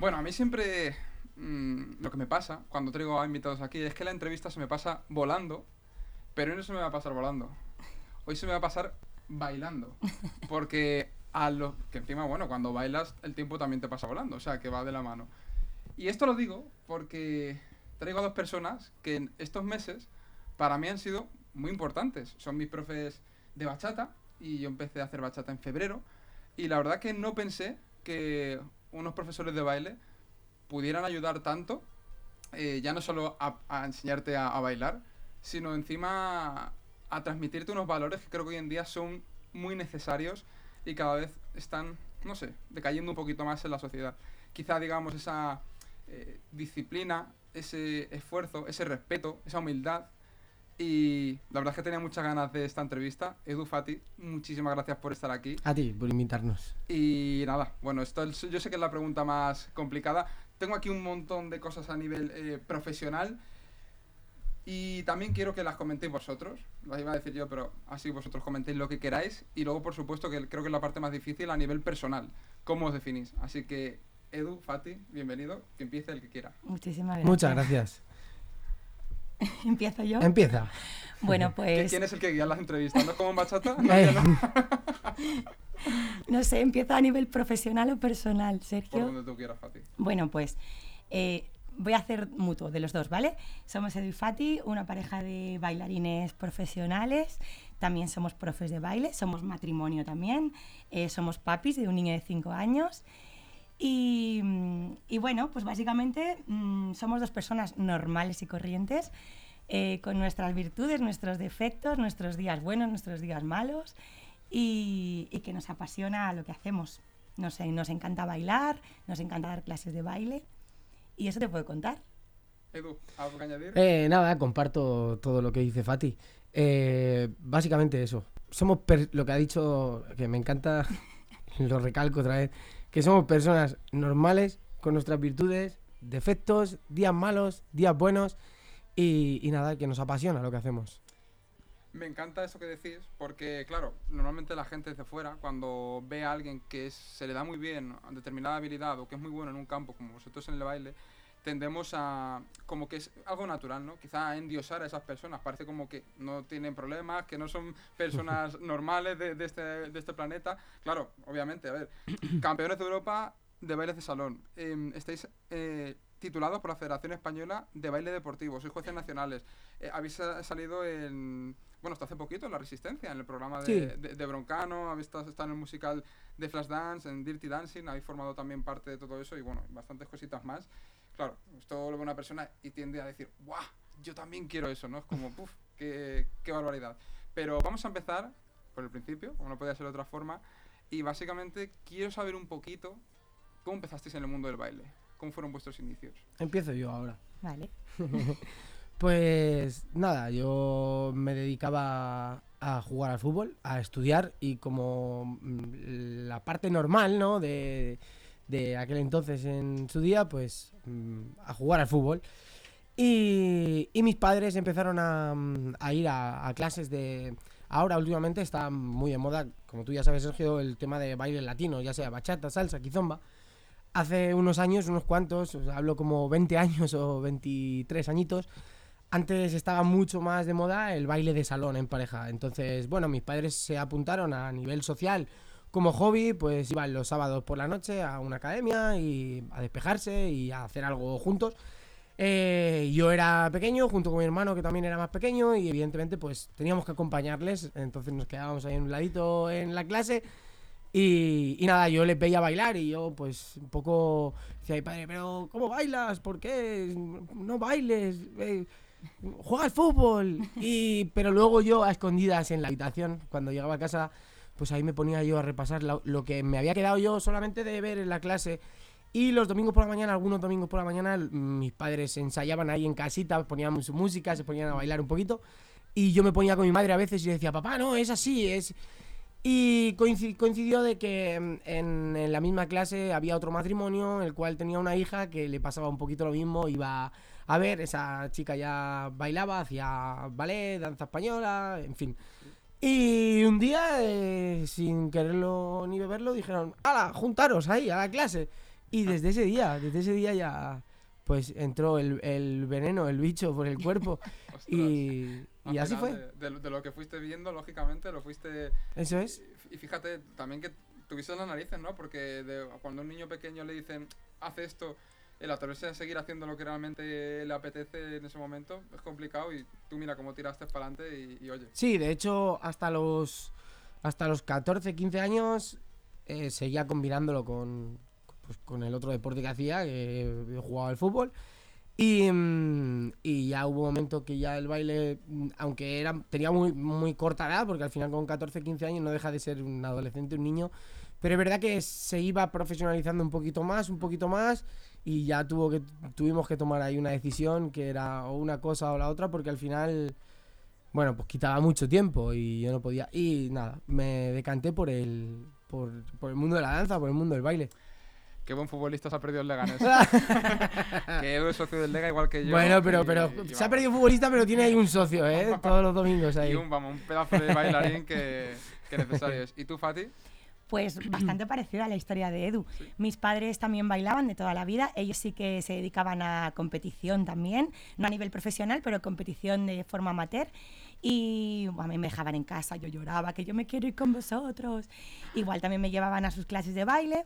Bueno, a mí siempre mm, lo que me pasa cuando traigo a invitados aquí es que la entrevista se me pasa volando, pero hoy no se me va a pasar volando. Hoy se me va a pasar bailando. Porque a lo que encima, bueno, cuando bailas el tiempo también te pasa volando, o sea, que va de la mano. Y esto lo digo porque traigo a dos personas que en estos meses para mí han sido muy importantes. Son mis profes de bachata y yo empecé a hacer bachata en febrero y la verdad que no pensé que unos profesores de baile pudieran ayudar tanto, eh, ya no solo a, enseñarte a, a bailar, sino encima a transmitirte unos valores que creo que hoy en día son muy necesarios y cada vez están, no sé, decayendo un poquito más en la sociedad. Quizá, digamos, esa eh, disciplina, ese esfuerzo, ese respeto, esa humildad. Y la verdad es que tenía muchas ganas de esta entrevista. Edu Fati, muchísimas gracias por estar aquí. A ti, por invitarnos. Y nada, bueno, esto es- yo sé que es la pregunta más complicada. Tengo aquí un montón de cosas a nivel eh, profesional y también quiero que las comentéis vosotros. Las iba a decir yo, pero así vosotros comentéis lo que queráis. Y luego, por supuesto, que creo que es la parte más difícil a nivel personal. ¿Cómo os definís? Así que, Edu, Fati, bienvenido. Que empiece el que quiera. Muchísimas gracias. Muchas gracias. ¿Empiezo yo? Empieza. Bueno, ¿Qui- pues ¿Quién es el que guía las entrevistas? ¿No es como en bachata? No, Eh, no. no sé, empiezo a nivel profesional o personal, Por Sergio. donde tú quieras, Fati. Bueno, pues eh, voy a hacer mutuo de los dos, ¿vale? Somos Edu y Fati, una pareja de bailarines profesionales. También somos profes de baile, somos matrimonio también. eh, somos papis de un niño de 5 años. Y, mm, y bueno, pues básicamente mm, somos dos personas normales y corrientes, eh, con nuestras virtudes, nuestros defectos, nuestros días buenos, nuestros días malos, y, y que nos apasiona lo que hacemos. Nos, nos encanta bailar, nos encanta dar clases de baile, y eso te puedo contar. Edu, ¿algo que añadir? Eh, nada, comparto todo lo que dice Fati. Eh, básicamente eso. Somos per- lo que ha dicho, que me encanta, lo recalco otra vez, que somos personas normales, con nuestras virtudes, defectos, días malos, días buenos, y, nada, que nos apasiona lo que hacemos. Me encanta eso que decís, porque claro, normalmente la gente desde fuera, cuando ve a alguien que se le da muy bien determinada habilidad o que es muy bueno en un campo, como vosotros en el baile, tendemos a como que es algo natural, ¿no? Quizá a endiosar a esas personas, parece como que no tienen problemas, que no son personas normales de, de este, de este planeta. Claro, obviamente, a ver, campeones de Europa de bailes de salón, em, estáis eh, titulados por la Federación Española de Baile Deportivo, sois jueces nacionales, eh, habéis sa- salido en, bueno, hasta hace poquito en La Resistencia, en el programa de, Sí. de, de Broncano, habéis estado, estado en el musical de Flashdance, en Dirty Dancing, habéis formado también parte de todo eso y bueno, bastantes cositas más. Claro, esto lo ve una persona y tiende a decir, ¡guau! Yo también quiero eso, ¿no? Es como, ¡puf! Qué, ¡Qué barbaridad! Pero vamos a empezar por el principio, como no podía ser de otra forma, y básicamente quiero saber un poquito cómo empezasteis en el mundo del baile, cómo fueron vuestros inicios. Empiezo yo ahora. Vale. Pues nada, yo me dedicaba a jugar al fútbol, a estudiar y como mm, la parte normal, ¿no? De, de aquel entonces en su día, pues mm, a jugar al fútbol. Y, mis padres empezaron a, mm, ir a, clases de... Ahora últimamente está muy de moda, como tú ya sabes Sergio, el tema de baile latino, ya sea bachata, salsa, quizomba. Hace unos años, unos cuantos, hablo como 20 años o 23 añitos, antes estaba mucho más de moda el baile de salón en pareja. Entonces, bueno, mis padres se apuntaron a nivel social como hobby, pues iban los sábados por la noche a una academia y a despejarse y a hacer algo juntos. Eh, yo era pequeño, junto con mi hermano que también era más pequeño y evidentemente pues teníamos que acompañarles, entonces nos quedábamos ahí en un ladito en la clase y, y nada, yo les veía bailar y yo pues un poco decía, "Ay, padre, pero ¿cómo bailas? ¿Por qué? No bailes, eh, juega al fútbol. Y, pero luego yo a escondidas en la habitación, cuando llegaba a casa, pues ahí me ponía yo a repasar lo, que me había quedado yo solamente de ver en la clase. Y los domingos por la mañana, algunos domingos por la mañana, mis padres ensayaban ahí en casita, ponían su música, se ponían a bailar un poquito. Y yo me ponía con mi madre a veces y decía, papá, no, es así, es... Y coinci- coincidió de que mm, en, en la misma clase había otro matrimonio, el cual tenía una hija que le pasaba un poquito lo mismo, iba a ver, esa chica ya bailaba, hacía ballet, danza española, en fin. Y un día, eh, sin quererlo ni beberlo, dijeron, ¡hala, juntaros ahí a la clase! Y desde ese día, desde ese día ya pues entró el, el veneno, el bicho por el cuerpo. Y y así fue. De, de- de lo que fuiste viendo, lógicamente, lo fuiste... Eso es. Y fíjate también que tuviste las narices, ¿no? Porque de- cuando a un niño pequeño le dicen, haz esto, el atreverse a seguir haciendo lo que realmente le apetece en ese momento es complicado y tú mira cómo tiraste para adelante y, y oye. Sí, de hecho, hasta los hasta los 14, 15 años eh, seguía combinándolo con, pues, con el otro deporte que hacía, que yo jugaba al fútbol. Y, mm, y ya hubo un momento que ya el baile, mm, aunque era tenía muy, muy corta edad, porque al final con 14, 15 años no deja de ser un adolescente, un niño, pero es verdad que se iba profesionalizando un poquito más, un poquito más, y ya tuvo que, tuvimos que tomar ahí una decisión que era o una cosa o la otra, porque al final bueno, pues quitaba mucho tiempo y yo no podía. Y nada, me decanté por el, por, por el mundo de la danza, por el mundo del baile. Qué buen futbolista se ha perdido el Leganés. que es socio del Lega igual que yo. bueno, pero, y- pero y se ha perdido futbolista, pero tiene ahí un socio, ¿eh? Todos los domingos ahí. Y un, vamos, un pedazo de bailarín que, que necesario es. ¿Y tú, Fati? Pues bastante parecida a la historia de Edu. Mis padres también bailaban de toda la vida. Ellos sí que se dedicaban a competición también, no a nivel profesional, pero competición de forma amateur. Y bueno, a mí me dejaban en casa, yo lloraba, que yo me quiero ir con vosotros. Igual también me llevaban a sus clases de baile.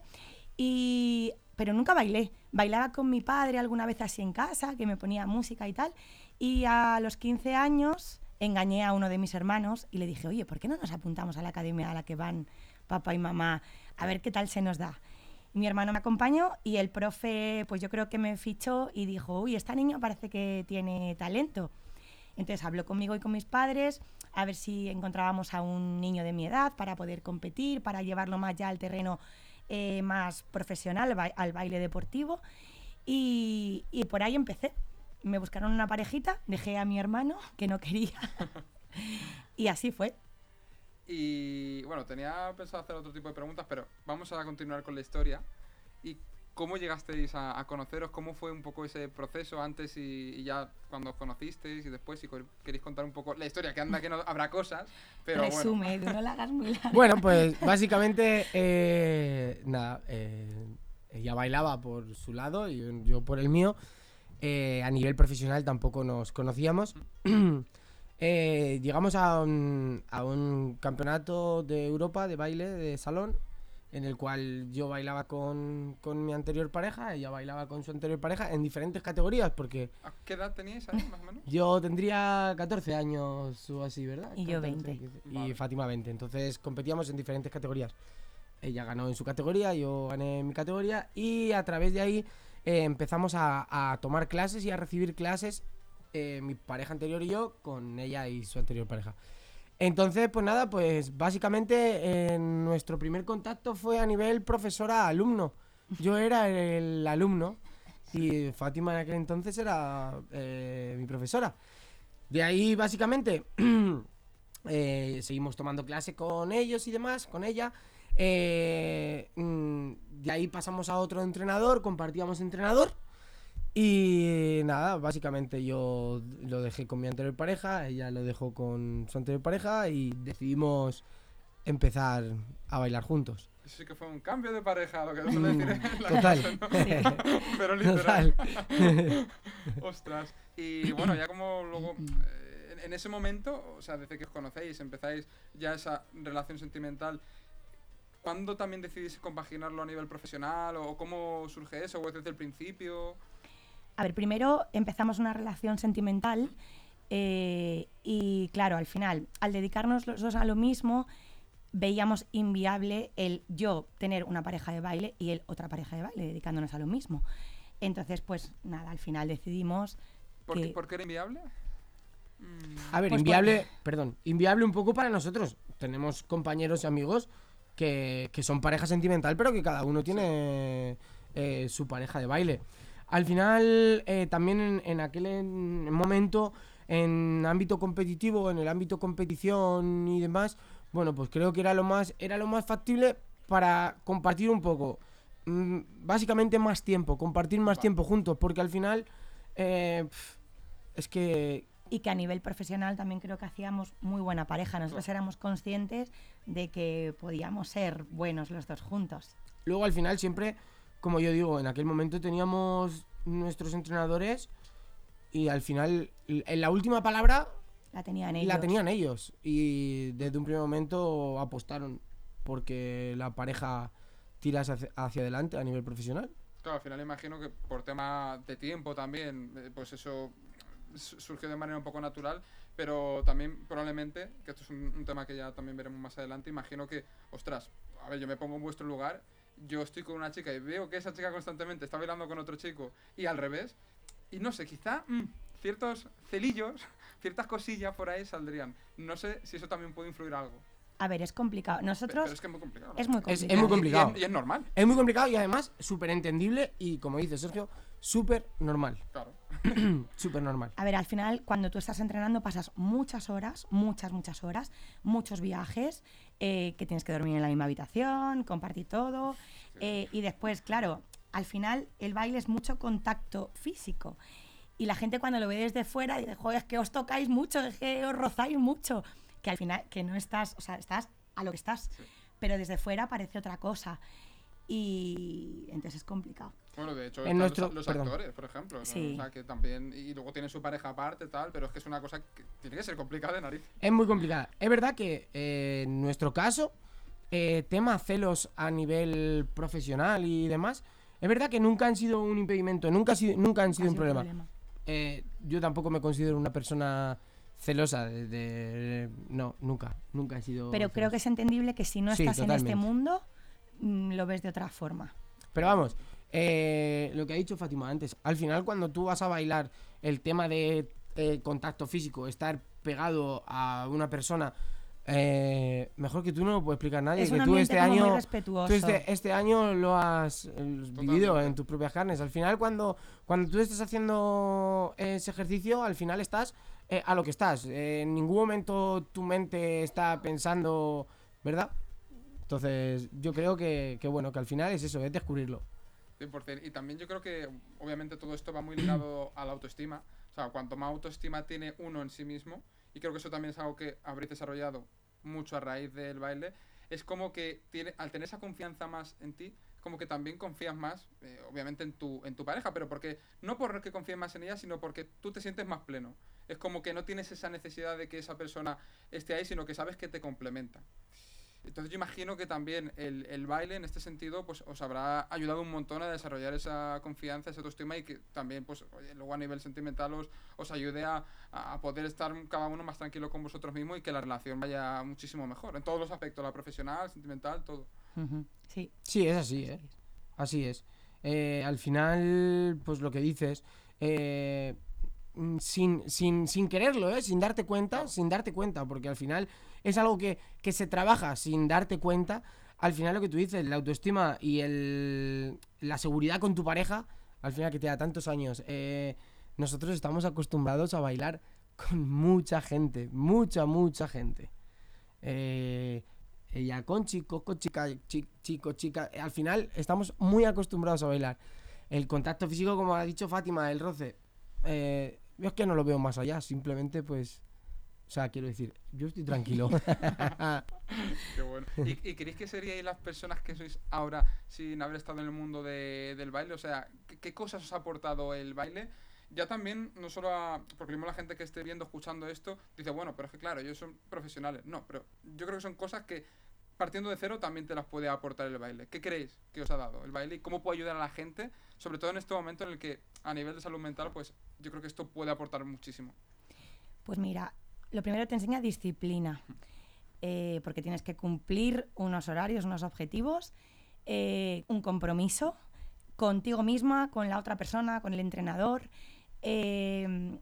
Y, pero nunca bailé. Bailaba con mi padre alguna vez así en casa, que me ponía música y tal. Y a los 15 años engañé a uno de mis hermanos y le dije, oye, ¿por qué no nos apuntamos a la academia a la que van papá y mamá? A ver qué tal se nos da. Mi hermano me acompañó y el profe, pues yo creo que me fichó y dijo, uy, esta niña parece que tiene talento. Entonces habló conmigo y con mis padres a ver si encontrábamos a un niño de mi edad para poder competir, para llevarlo más ya al terreno eh, más profesional, ba- al baile deportivo. Y, y por ahí empecé. Me buscaron una parejita, dejé a mi hermano, que no quería. y así fue. Y bueno, tenía pensado hacer otro tipo de preguntas, pero vamos a continuar con la historia. ¿Y cómo llegasteis a, a conoceros? ¿Cómo fue un poco ese proceso antes y, y ya cuando os conocisteis y después? Si queréis contar un poco la historia, que anda que no habrá cosas, pero bueno. Resume, Edu, no la hagas muy larga. Bueno, pues básicamente, eh, nada, eh, ella bailaba por su lado y yo, yo por el mío. Eh, a nivel profesional tampoco nos conocíamos. Eh, llegamos a un, a un campeonato de Europa de baile, de salón, en el cual yo bailaba con, con mi anterior pareja, ella bailaba con su anterior pareja en diferentes categorías, porque ¿A qué edad teníais ahí, más o menos? yo tendría 14 años o así, ¿verdad? Y yo 14, 20. 15. Y Vale. Fátima 20. Entonces competíamos en diferentes categorías. Ella ganó en su categoría, yo gané en mi categoría y a través de ahí eh, empezamos a, a tomar clases y a recibir clases, eh, mi pareja anterior y yo, con ella y su anterior pareja. Entonces, pues nada, pues básicamente eh, nuestro primer contacto fue a nivel profesora-alumno. Yo era el alumno y Fátima en aquel entonces era eh, mi profesora. De ahí, básicamente, seguimos tomando clase con ellos y demás, con ella. Mm, de ahí pasamos a otro entrenador, compartíamos entrenador. Y nada, básicamente yo lo dejé con mi anterior pareja, ella lo dejó con su anterior pareja y decidimos empezar a bailar juntos. Eso sí que fue un cambio de pareja, lo que se suele decir en la Total. ¿no? Pero literal. Total. Ostras. Y bueno, ya como luego, eh, en, en ese momento, o sea, desde que os conocéis, empezáis ya esa relación sentimental, ¿cuándo también decidís compaginarlo a nivel profesional? ¿O cómo surge eso? ¿O es desde el principio? A ver, primero empezamos una relación sentimental eh, y claro, al final, al dedicarnos los dos a lo mismo, veíamos inviable el yo tener una pareja de baile y él otra pareja de baile, dedicándonos a lo mismo. Entonces, pues nada, al final decidimos ¿Por, qué, por qué era inviable? A ver, Pues inviable, perdón, inviable un poco para nosotros. Tenemos compañeros y amigos que, que son pareja sentimental, pero que cada uno tiene eh, su pareja de baile. Al final, eh, también en, en aquel en- momento, en ámbito competitivo, en el ámbito competición y demás, bueno, pues creo que era lo más, era lo más factible para compartir un poco. Mm, básicamente más tiempo, compartir más tiempo juntos, porque al final eh, es que y que a nivel profesional también creo que hacíamos muy buena pareja. Nosotros éramos conscientes de que podíamos ser buenos los dos juntos. Luego al final siempre como yo digo, en aquel momento teníamos nuestros entrenadores y al final, en la última palabra La tenían ellos. la tenían ellos. Y desde un primer momento apostaron porque la pareja tiras hacia, hacia adelante a nivel profesional. Claro, al final imagino que por tema de tiempo también, eh, pues eso su- surgió de manera un poco natural, pero también probablemente, que esto es un, un tema que ya también veremos más adelante, imagino que, ostras, a ver, yo me pongo en vuestro lugar, yo estoy con una chica y veo que esa chica constantemente está bailando con otro chico y al revés, y no sé, quizá mm, ciertos celillos, ciertas cosillas por ahí saldrían. No sé si eso también puede influir algo. A ver, es complicado. Nosotros Pero es que es muy complicado. ¿no? es muy Es- complicado. es muy Y- y- complicado. Y, es normal, Es muy complicado y además súper entendible y, como dice Sergio, súper normal. claro. Súper normal. A ver, al final, cuando tú estás entrenando, pasas muchas horas, muchas, muchas horas, muchos viajes, eh, que tienes que dormir en la misma habitación, compartir todo. eh, y después, claro, al final el baile es mucho contacto físico. Y la gente cuando lo ve desde fuera dice, joder, es que os tocáis mucho, es que os rozáis mucho. Que al final, que no estás, o sea, estás a lo que estás. Pero desde fuera parece otra cosa. Y entonces es complicado. Bueno, de hecho, En están nuestro- los, los perdón. actores, por ejemplo. ¿no? Sí. O sea, que también. Y luego tiene su pareja aparte, tal, pero es que es una cosa que tiene que ser complicada de nariz. Es muy complicada. Es verdad que eh, en nuestro caso, eh, tema celos a nivel profesional y demás, es verdad que nunca han sido un impedimento, nunca, ha sido- nunca han sido Ha un sido problema. Eh, yo tampoco me considero una persona celosa de, de- no nunca nunca he sido Pero creo que es entendible que si no Sí, estás en este mundo, mm, lo ves de otra forma. pero vamos eh, lo que ha dicho Fátima antes al final cuando tú vas a bailar el tema de eh, contacto físico estar pegado a una persona eh, mejor que tú no lo puede explicar nadie Es que un tú este muy año respetuoso. Tú este, este año lo has eh, vivido en tus propias carnes. Al final, cuando, cuando tú estás haciendo ese ejercicio, al final estás eh, a lo que estás. Eh, en ningún momento tu mente está pensando, ¿verdad? Entonces, yo creo que, que bueno, que al final es eso, es descubrirlo. 100%. Y también yo creo que, obviamente, todo esto va muy ligado a la autoestima. O sea, cuanto más autoestima tiene uno en sí mismo, y creo que eso también es algo que habréis desarrollado mucho a raíz del baile, es como que tiene, al tener esa confianza más en ti, como que también confías más, eh, obviamente, en tu, en tu pareja, pero porque no porque confíes más en ella, sino porque tú te sientes más pleno. Es como que no tienes esa necesidad de que esa persona esté ahí, sino que sabes que te complementa. Entonces yo imagino que también el, el baile en este sentido pues os habrá ayudado un montón a desarrollar esa confianza, esa autoestima y que también pues oye, luego a nivel sentimental os, os ayude a, a poder estar cada uno más tranquilo con vosotros mismos y que la relación vaya muchísimo mejor en todos los aspectos, la profesional, sentimental, todo. Sí. Sí, es así, ¿eh? Así es. Eh, al final, pues lo que dices, eh, sin, sin, sin quererlo, ¿eh? sin darte cuenta, sin darte cuenta, porque al final es algo que, que se trabaja sin darte cuenta. Al final lo que tú dices, la autoestima y el, la seguridad con tu pareja, al final que te da tantos años, eh, nosotros estamos acostumbrados a bailar con mucha gente, mucha, mucha gente. Eh, ella con chicos, con chica, chi- chico, chica. eh, Al final estamos muy acostumbrados a bailar. El contacto físico, como ha dicho Fátima, el roce. eh, yo es que no lo veo más allá, simplemente pues... O sea, quiero decir, yo estoy tranquilo. Qué bueno. ¿Y, y creéis que seríais las personas que sois ahora sin haber estado en el mundo de- del baile? O sea, ¿qué, qué cosas os ha aportado el baile? Ya también, no solo a... Porque mismo la gente que esté viendo, escuchando esto, dice, bueno, pero es que claro, ellos son profesionales. No, pero yo creo que son cosas que partiendo de cero también te las puede aportar el baile. ¿Qué creéis que os ha dado el baile y cómo puede ayudar a la gente? Sobre todo en este momento en el que a nivel de salud mental, pues yo creo que esto puede aportar muchísimo. Pues mira, lo primero te enseña disciplina, eh, porque tienes que cumplir unos horarios, unos objetivos, eh, un compromiso contigo misma, con la otra persona, con el entrenador. Eh,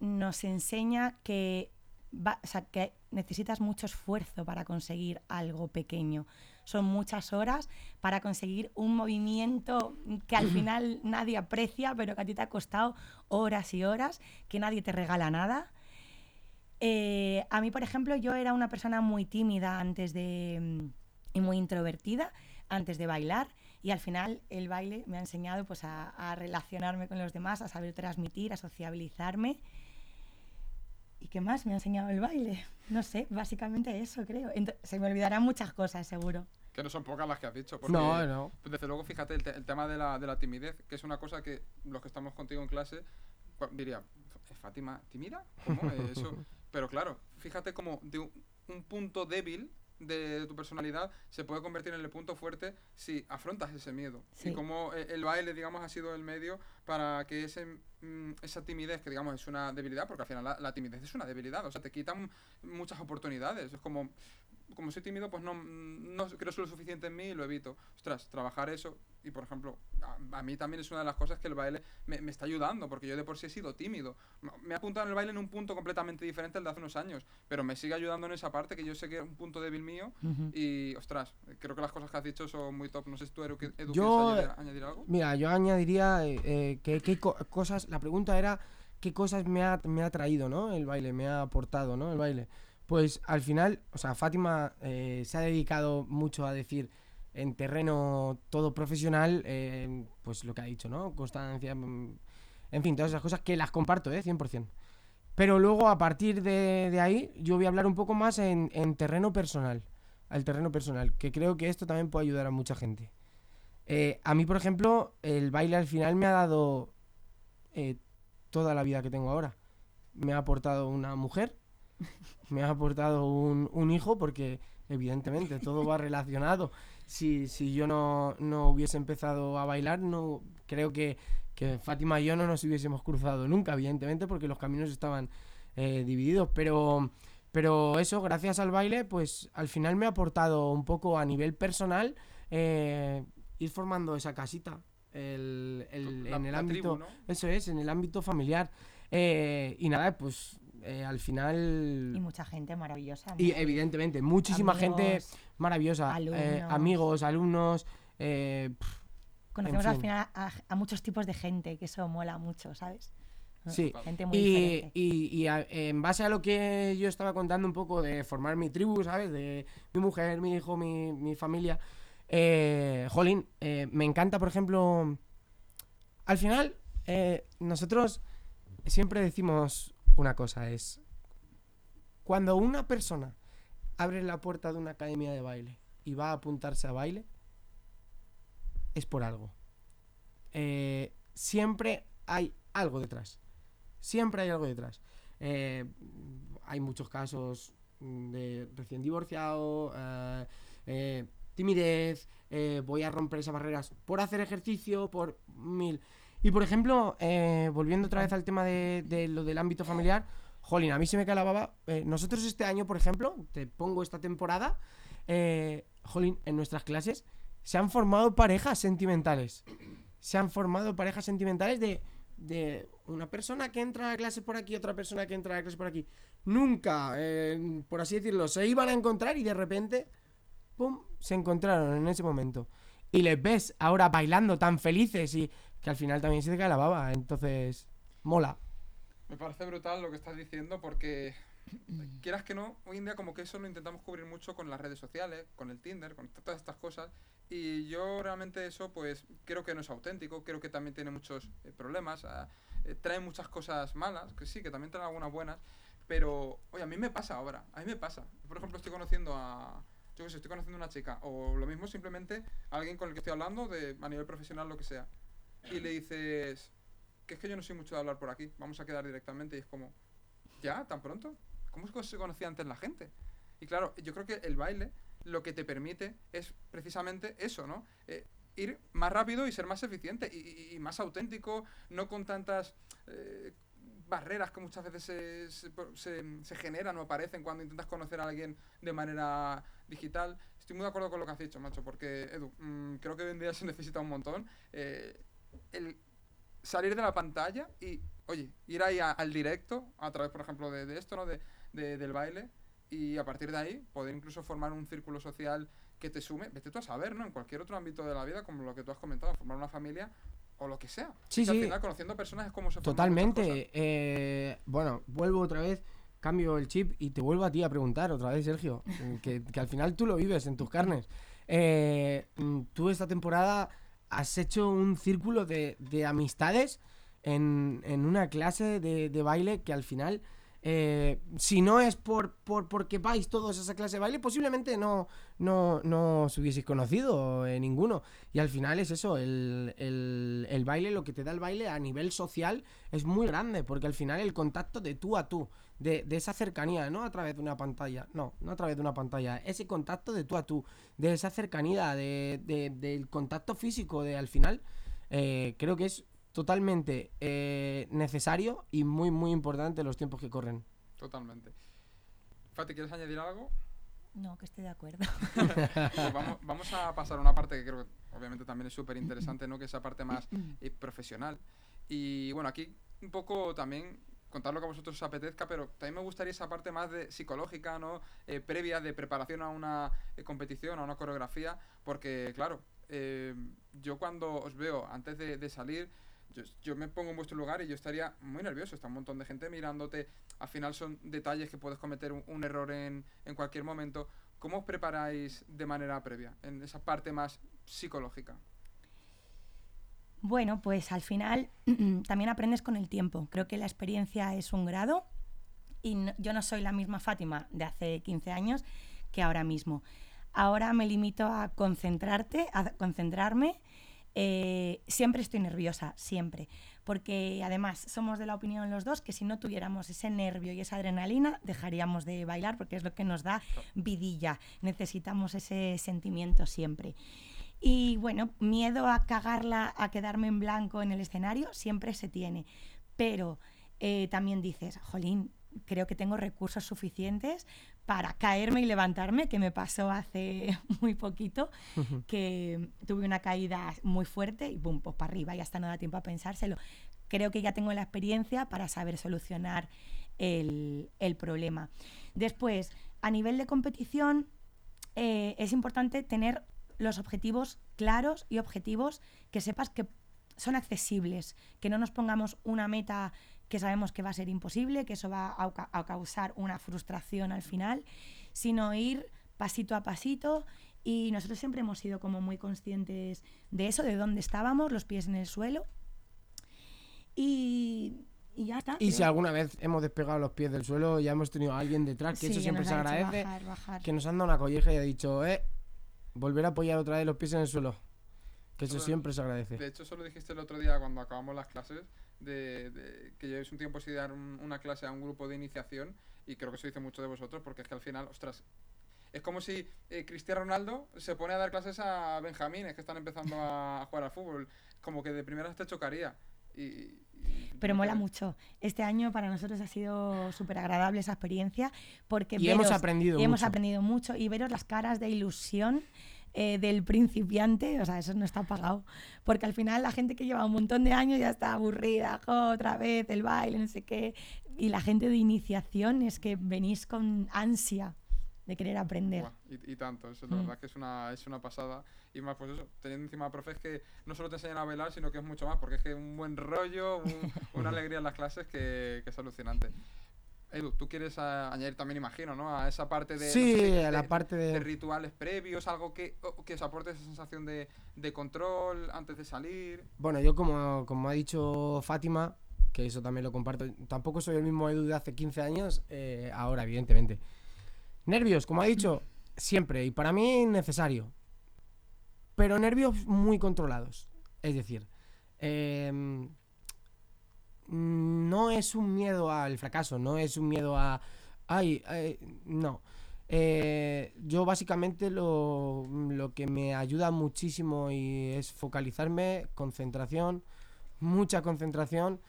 nos enseña que, va- o sea, que necesitas mucho esfuerzo para conseguir algo pequeño. Son muchas horas para conseguir un movimiento que al final nadie aprecia, pero que a ti te ha costado horas y horas, que nadie te regala nada. Eh, a mí, por ejemplo, yo era una persona muy tímida antes de mm, y muy introvertida antes de bailar y al final el baile me ha enseñado pues a, a relacionarme con los demás, a saber transmitir, a sociabilizarme. ¿Y qué más me ha enseñado el baile? No sé, básicamente eso creo. Se me olvidarán muchas cosas, seguro. Que no son pocas las que has dicho. Porque, No, no. pues desde luego, fíjate, el, te- el tema de la, de la timidez, que es una cosa que los que estamos contigo en clase, diría, ¿es Fátima tímida? ¿Cómo? Eh, Eso. Pero claro, fíjate como de un, un punto débil de tu personalidad se puede convertir en el punto fuerte si afrontas ese miedo. Sí. Y como eh, el baile, digamos, ha sido el medio para que ese, mm, esa timidez, que digamos es una debilidad, porque al final la, la timidez es una debilidad, o sea, te quitan muchas oportunidades. Es como, como soy tímido, pues no, no creo lo suficiente en mí y lo evito. Ostras, trabajar eso. Y por ejemplo, a, a mí también es una de las cosas que el baile me, me está ayudando, porque yo de por sí he sido tímido. Me he apuntado en el baile en un punto completamente diferente al de hace unos años, pero me sigue ayudando en esa parte que yo sé que es un punto débil mío. Ujú. Y ostras, creo que las cosas que has dicho son muy top. No sé si tú, Edu, Edu, Yo- quieres añadir, añadir algo. Mira, yo añadiría eh, eh, que qué co- cosas, la pregunta era qué cosas me ha, me ha traído, ¿no? El baile, me ha aportado, ¿no? El baile. Pues al final, o sea, Fátima eh, se ha dedicado mucho a decir en terreno todo profesional, eh, pues lo que ha dicho, ¿no? Constancia, mm, en fin, todas esas cosas que las comparto, ¿eh? 100%. Pero luego, a partir de, de ahí, yo voy a hablar un poco más en, en terreno personal. Al terreno personal, que creo que esto también puede ayudar a mucha gente. Eh, a mí, por ejemplo, el baile al final me ha dado eh, toda la vida que tengo ahora. Me ha aportado una mujer, me ha aportado un, un hijo, porque evidentemente todo va relacionado. Si, si yo no, no hubiese empezado a bailar, no creo que, que Fátima y yo no nos hubiésemos cruzado nunca, evidentemente, porque los caminos estaban eh, divididos. Pero, pero eso, gracias al baile, pues al final me ha aportado un poco a nivel personal eh, ir formando esa casita el, el- La- en el ámbito tribu, ¿no? eso es en el ámbito familiar Eh, y nada pues eh, al Y final mucha gente maravillosa. ¿no? y evidentemente muchísima gente maravillosa eh, amigos alumnos eh, Conocemos en al fin. final a, a muchos tipos de gente, que eso mola mucho, ¿sabes? sí Gente muy y, diferente. y- y a- en base a lo que yo estaba contando un poco de formar mi tribu, ¿sabes? De mi mujer, mi hijo, mi, mi familia. Jolín, me encanta, por ejemplo. Al final, nosotros siempre decimos una cosa: es. Cuando una persona abre la puerta de una academia de baile y va a apuntarse a baile, es por algo. Eh, siempre hay algo detrás. Siempre hay algo detrás. Eh, hay muchos casos de recién divorciado, eh, timidez, voy a romper esas barreras por hacer ejercicio, por mil. Y por ejemplo, eh, volviendo otra vez al tema de, lo del ámbito familiar, jolín, a mí se me cae la. Eh, nosotros este año, por ejemplo, te pongo esta temporada, eh, en nuestras clases se han formado parejas sentimentales. Se han formado parejas sentimentales de, de una persona que entra a clase por aquí, otra persona que entra a clase por aquí. Nunca, eh, por así decirlo, se iban a encontrar y de repente, ¡pum!, se encontraron en ese momento. Y les ves ahora bailando tan felices y que al final también se te cae la baba. Entonces, mola. Me parece brutal lo que estás diciendo porque, quieras que no, hoy en día como que eso lo intentamos cubrir mucho con las redes sociales, con el Tinder, con todas estas cosas. Y yo realmente eso pues creo que no es auténtico, creo que también tiene muchos eh, problemas, ah, eh, trae muchas cosas malas, que sí, que también trae algunas buenas. Pero, oye, a mí me pasa ahora, a mí me pasa. Por ejemplo, estoy conociendo a... Yo qué sé, estoy conociendo a una chica, o lo mismo simplemente a alguien con el que estoy hablando, de, a nivel profesional, lo que sea. Y le dices, que es que yo no soy mucho de hablar por aquí, vamos a quedar directamente y es como, ¿ya? ¿Tan pronto? ¿Cómo se conocía antes la gente? Y claro, yo creo que el baile lo que te permite es precisamente eso, ¿no? Eh, ir más rápido y ser más eficiente y, y- y más auténtico, no con tantas eh, barreras que muchas veces se, se, se- se generan o aparecen cuando intentas conocer a alguien de manera digital. Estoy muy de acuerdo con lo que has dicho, macho, porque, Edu, mm, creo que hoy en día se necesita un montón. eh, el salir de la pantalla y, oye, ir ahí a- al directo, a través, por ejemplo, de, de esto, ¿no? De, de- del baile, y a partir de ahí poder incluso formar un círculo social que te sume, vete tú a saber, ¿no? En cualquier otro ámbito de la vida, como lo que tú has comentado, formar una familia o lo que sea. Sí, Que Al sí. final, conociendo personas es como se. Totalmente. eh, bueno, vuelvo otra vez, cambio el chip y te vuelvo a ti a preguntar otra vez, Sergio. eh, que, que al final tú lo vives en tus carnes. Eh, mm, tú esta temporada has hecho un círculo de, de amistades en, en una clase de, de baile que al final eh, si no es por, por porque vais todos a esa clase de baile, posiblemente no, no, no os hubieseis conocido eh, ninguno. Y al final es eso, el, el, el baile, lo que te da el baile a nivel social es muy grande, porque al final el contacto de tú a tú, de, de esa cercanía, no a través de una pantalla, no, no a través de una pantalla, ese contacto de tú a tú, de esa cercanía, de, de- del contacto físico, de al final, eh, creo que es totalmente eh, necesario y muy, muy importante en los tiempos que corren. Totalmente. Fati, ¿quieres añadir algo? No, que estoy de acuerdo. Pues vamos, vamos a pasar a una parte que creo que obviamente también es súper interesante, ¿no? Que es esa parte más eh, profesional. Y bueno, aquí un poco también contar lo que a vosotros os apetezca, pero también me gustaría esa parte más de psicológica, ¿no? Eh, previa de preparación a una eh, competición, a una coreografía, porque claro, eh, yo cuando os veo antes de, salir, yo, yo me pongo en vuestro lugar y yo estaría muy nervioso, está un montón de gente mirándote, al final son detalles que puedes cometer un, un error en, en cualquier momento. ¿Cómo os preparáis de manera previa, en esa parte más psicológica? Bueno, pues al final también aprendes con el tiempo. Creo que la experiencia es un grado y no- yo no soy la misma Fátima de hace 15 años que ahora mismo. Ahora me limito a concentrarte, a concentrarme. Eh, siempre estoy nerviosa, siempre. Porque además somos de la opinión los dos que si no tuviéramos ese nervio y esa adrenalina, dejaríamos de bailar porque es lo que nos da vidilla. Necesitamos ese sentimiento siempre. Y bueno, miedo a cagarla, a quedarme en blanco en el escenario, siempre se tiene. Pero eh, también dices, jolín, creo que tengo recursos suficientes para caerme y levantarme, que me pasó hace muy poquito, que tuve una caída muy fuerte y boom, pues para arriba, y hasta no da tiempo a pensárselo. Creo que ya tengo la experiencia para saber solucionar el, el problema. Después, a nivel de competición, eh, es importante tener los objetivos claros y objetivos que sepas que son accesibles, que no nos pongamos una meta que sabemos que va a ser imposible, que eso va a, a causar una frustración al final, sino ir pasito a pasito y nosotros siempre hemos sido como muy conscientes de eso, de dónde estábamos, los pies en el suelo y, y ya está. Y si creo. alguna vez hemos despegado los pies del suelo, ya hemos tenido a alguien detrás, que Sí, eso siempre se agradece, bajar, bajar. que nos han dado una colleja y ha dicho, eh, volver a apoyar otra vez los pies en el suelo. Que eso Bueno, siempre se agradece. De hecho, eso lo dijiste el otro día cuando acabamos las clases, de, de que llevéis un tiempo sin dar un- una clase a un grupo de iniciación, y creo que eso dice mucho de vosotros, porque es que al final, ostras, es como si eh, Cristiano Ronaldo se pone a dar clases a benjamines que están empezando a, jugar al fútbol, como que de primeras te chocaría. Y- Pero mola mucho. Este año para nosotros ha sido súper agradable esa experiencia porque Y hemos aprendido y hemos mucho. aprendido mucho y veros las caras de ilusión eh, del principiante, o sea, eso no está pagado. Porque al final la gente que lleva un montón de años ya está aburrida, "Jo, otra vez el baile, no sé qué. Y la gente de iniciación es que venís con ansia de querer aprender. Buah, y, y tanto, eso, la Mm. verdad que es una, es una pasada. Y más, pues eso, teniendo encima profes que no solo te enseñan a bailar, sino que es mucho más, porque es que un buen rollo, un- una alegría en las clases que, que es alucinante. Edu, tú quieres añadir también, imagino, ¿no? A esa parte de. no Sí, sé, a la parte de- de rituales previos, algo que, que os aporte esa sensación de, de control antes de salir. Bueno, yo como, como ha dicho Fátima, que eso también lo comparto, tampoco soy el mismo Edu de hace 15 años, eh, ahora, evidentemente. Nervios, como ha dicho, siempre, y para mí necesario. Pero nervios muy controlados. Es decir, em, no es un miedo al fracaso, no es un miedo a... Ay, ay, no. Eh, yo básicamente lo, lo que me ayuda muchísimo y es focalizarme, concentración, mucha concentración.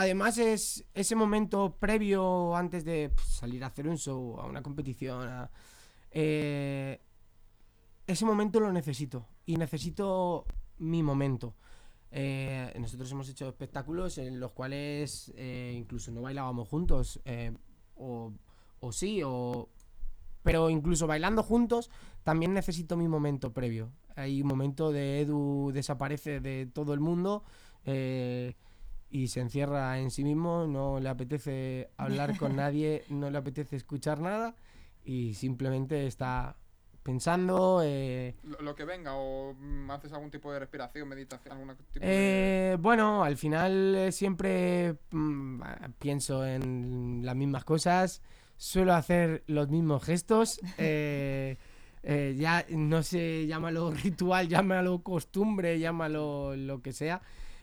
Además es ese momento previo antes de pues, salir a hacer un show, a una competición. a- eh, ese momento lo necesito y necesito mi momento. Eh, nosotros hemos hecho espectáculos en los cuales eh, incluso no bailábamos juntos, eh, o, sí, o, pero incluso bailando juntos también necesito mi momento previo. Hay un momento de Edu desaparece de todo el mundo y se encierra en sí mismo, no le apetece hablar con nadie, no le apetece escuchar nada y simplemente está pensando, eh, Lo, que venga o mm, haces algún tipo de respiración, meditación, algún tipo de... Eh, bueno, al final eh, siempre mm, pienso en las mismas cosas, suelo hacer los mismos gestos. eh, eh, ya no sé, llámalo ritual, llámalo costumbre, llámalo lo que sea.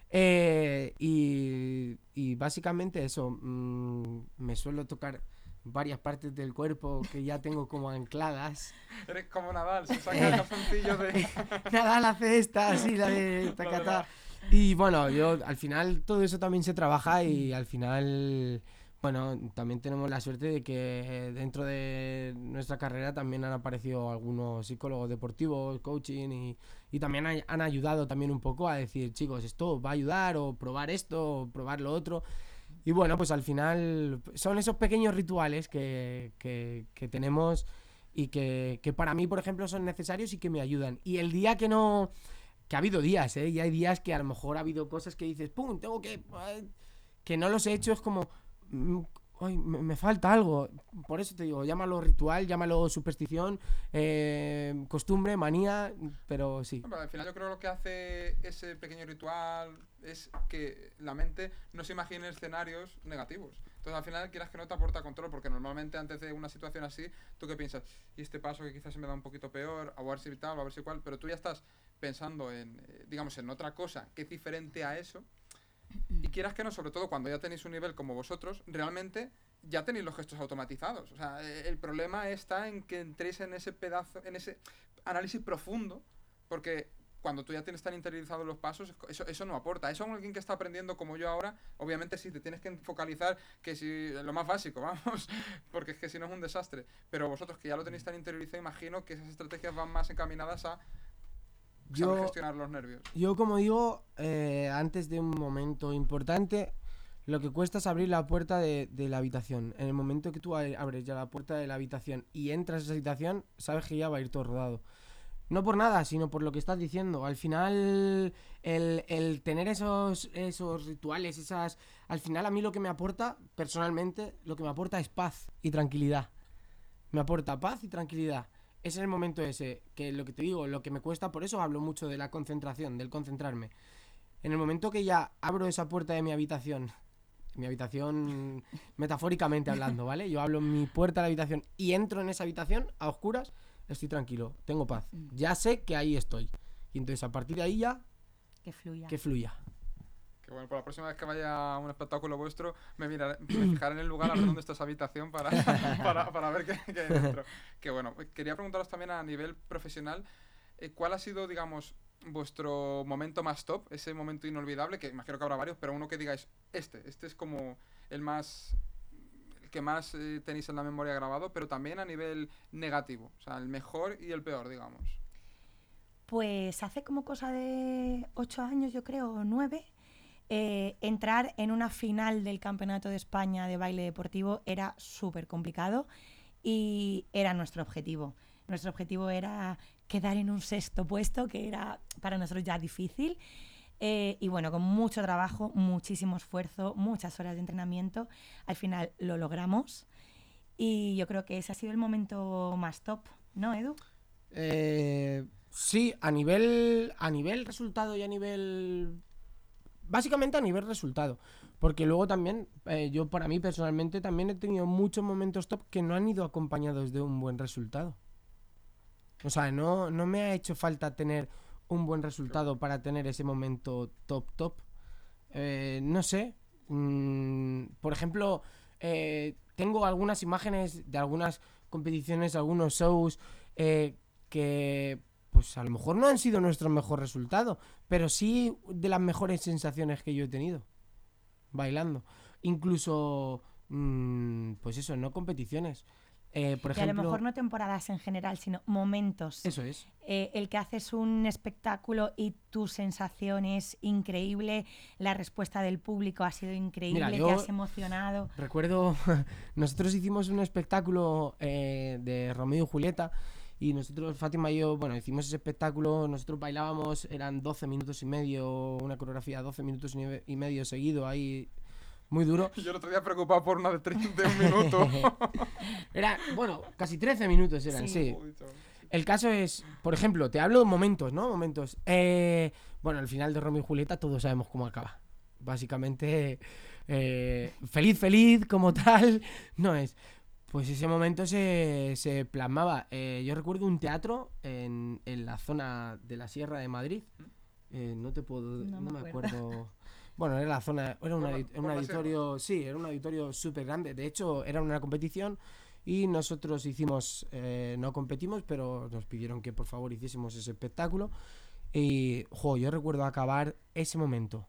Eh, y, y básicamente eso, mm, me suelo tocar varias partes del cuerpo que ya tengo como ancladas. Eres como Nadal, se saca el calzoncillo de... Nadal hace esta, así, la de verdad. Y bueno, yo al final todo eso también se trabaja y al final, bueno, también tenemos la suerte de que dentro de nuestra carrera también han aparecido algunos psicólogos deportivos, coaching y, y también hay- han ayudado también un poco a decir, chicos, esto va a ayudar o probar esto o probar lo otro. Y bueno, pues al final son esos pequeños rituales que, que- tenemos y que, que para mí, por ejemplo, son necesarios y que me ayudan. Y el día que no... Que ha habido días, ¿eh? Y hay días que a lo mejor ha habido cosas que dices, ¡pum! Tengo que... ay, Que no los he hecho, es como... mm, ay, me, falta algo. Por eso te digo, llámalo ritual, llámalo superstición, eh, costumbre, manía, pero sí. Al final yo creo que lo que hace ese pequeño ritual es que la mente no se imagine escenarios negativos. Entonces al final quieras que no te aporta control, porque normalmente antes de una situación así, tú qué piensas, y este paso que quizás se me da un poquito peor, a ver si tal, a ver si cual, pero tú ya estás pensando en, eh, digamos, en otra cosa que es diferente a eso. Y quieras que no, sobre todo cuando ya tenéis un nivel como vosotros, realmente ya tenéis los gestos automatizados. O sea, eh, el problema está en que entréis en ese pedazo, en ese análisis profundo, porque cuando tú ya tienes tan interiorizados los pasos, eso, eso no aporta. Eso a alguien que está aprendiendo como yo ahora, obviamente sí, te tienes que focalizar, que si lo más básico, vamos, porque es que si no es un desastre. Pero vosotros que ya lo tenéis tan interiorizado, imagino que esas estrategias van más encaminadas a saber Yo, gestionar los nervios. yo como digo, eh, antes de un momento importante, lo que cuesta es abrir la puerta de, de la habitación. En el momento que tú abres ya la puerta de la habitación y entras a esa habitación, sabes que ya va a ir todo rodado. No por nada, sino por lo que estás diciendo. Al final, el, el tener esos, esos rituales, esas... Al final a mí lo que me aporta, personalmente, lo que me aporta es paz y tranquilidad. Me aporta paz y tranquilidad. Es el momento ese, que lo que te digo, lo que me cuesta, por eso hablo mucho de la concentración, del concentrarme. En el momento que ya abro esa puerta de mi habitación, mi habitación metafóricamente hablando, ¿vale? Yo hablo en mi puerta de la habitación y entro en esa habitación a oscuras, estoy tranquilo, tengo paz. Ya sé que ahí estoy. Y entonces a partir de ahí ya, Que fluya. que fluya. Que bueno, por la próxima vez que vaya a un espectáculo vuestro, me, miraré, me fijaré en el lugar a ver dónde está esa habitación para, para, para ver qué, qué hay dentro. Que bueno, quería preguntaros también a nivel profesional, eh, ¿cuál ha sido, digamos, vuestro momento más top? Ese momento inolvidable, que imagino que habrá varios, pero uno que digáis, este, este es como el más el que más eh, tenéis en la memoria grabado, pero también a nivel negativo, o sea, el mejor y el peor, digamos. Pues hace como cosa de ocho años, yo creo, nueve, eh, entrar en una final del Campeonato de España de baile deportivo era súper complicado y era nuestro objetivo. Nuestro objetivo era quedar en un sexto puesto, que era para nosotros ya difícil. Eh, y bueno, con mucho trabajo, muchísimo esfuerzo, muchas horas de entrenamiento, al final lo logramos. Y yo creo que ese ha sido el momento más top, ¿no, Edu? Eh, sí, a nivel, a nivel resultado y a nivel... Básicamente a nivel resultado. Porque luego también, eh, yo para mí personalmente también he tenido muchos momentos top que no han ido acompañados de un buen resultado. O sea, no, no me ha hecho falta tener un buen resultado para tener ese momento top top. Eh, no sé. mm, por ejemplo, eh, tengo algunas imágenes de algunas competiciones, algunos shows que pues a lo mejor no han sido nuestro mejor resultado, pero sí de las mejores sensaciones que yo he tenido bailando. Incluso, mm, pues eso, no competiciones. Eh, por y a ejemplo, lo mejor no temporadas en general, sino momentos. eso es. Eh, el que haces un espectáculo y tu sensación es increíble, la respuesta del público ha sido increíble, Mira, te has emocionado. Recuerdo, nosotros hicimos un espectáculo eh, de Romeo y Julieta y nosotros, Fátima y yo, bueno, hicimos ese espectáculo, nosotros bailábamos, eran 12 minutos y medio, una coreografía 12 minutos y medio seguido ahí, muy duro. Yo el otro día preocupado por una de 30 de un minuto. Era, bueno, casi 13 minutos eran, Sí. sí. El caso es, por ejemplo, te hablo de momentos, ¿no? Momentos. Eh, bueno, al final de Romeo y Julieta todos sabemos cómo acaba. Básicamente, eh, feliz, feliz como tal, no es. Pues ese momento se, se plasmaba. Eh, yo recuerdo un teatro en, en la zona de la Sierra de Madrid. Eh, no te puedo. No No, me me acuerdo. acuerdo. Bueno, era la zona. Era un, auditorio. Sí, era un auditorio súper grande. De hecho, era una competición. Y nosotros hicimos. eh, no competimos, pero nos pidieron que por favor hiciésemos ese espectáculo. Y, jo, yo recuerdo acabar ese momento.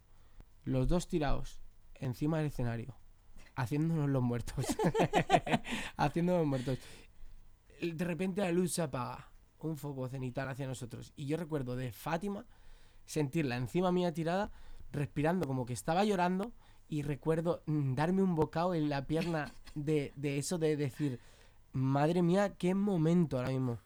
Los dos tirados encima del escenario. Haciéndonos los muertos. haciéndonos muertos. De repente la luz se apaga. Un foco cenital hacia nosotros. Y yo recuerdo de Fátima sentirla encima mía tirada, respirando como que estaba llorando. Y recuerdo mm, darme un bocado en la pierna de, de eso de decir, madre mía, qué momento ahora mismo.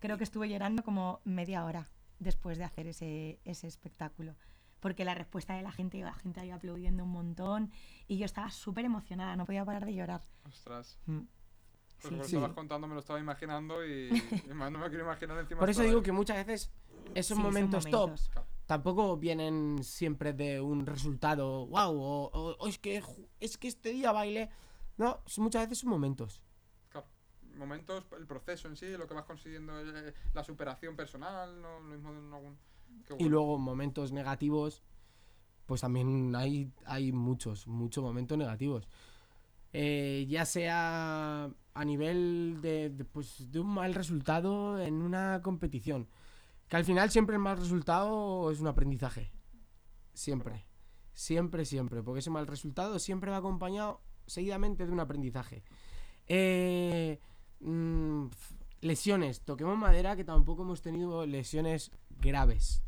Creo que estuve llorando como media hora después de hacer ese, ese espectáculo. Porque la respuesta de la gente, la gente ahí aplaudiendo un montón. Y yo estaba súper emocionada, no podía parar de llorar. Ostras. Mm. Pues Sí. lo Sí. estabas contando, me lo estaba imaginando y, y más no me quiero imaginar encima. Por eso digo ahí. que muchas veces esos Sí, son momentos top momentos. tampoco vienen siempre de un resultado wow o, o- o es que es que este día baile no muchas veces son momentos Claro. Momentos, el proceso en sí, lo que vas consiguiendo, eh, la superación personal, ¿no? Lo mismo de algún... y luego momentos negativos pues también hay hay muchos muchos momentos negativos. Eh, ya sea a nivel de, de, pues, de un mal resultado en una competición que al final siempre el mal resultado es un aprendizaje. Siempre siempre siempre porque ese mal resultado siempre va acompañado seguidamente de un aprendizaje. Eh, mm, lesiones toquemos madera que tampoco hemos tenido lesiones graves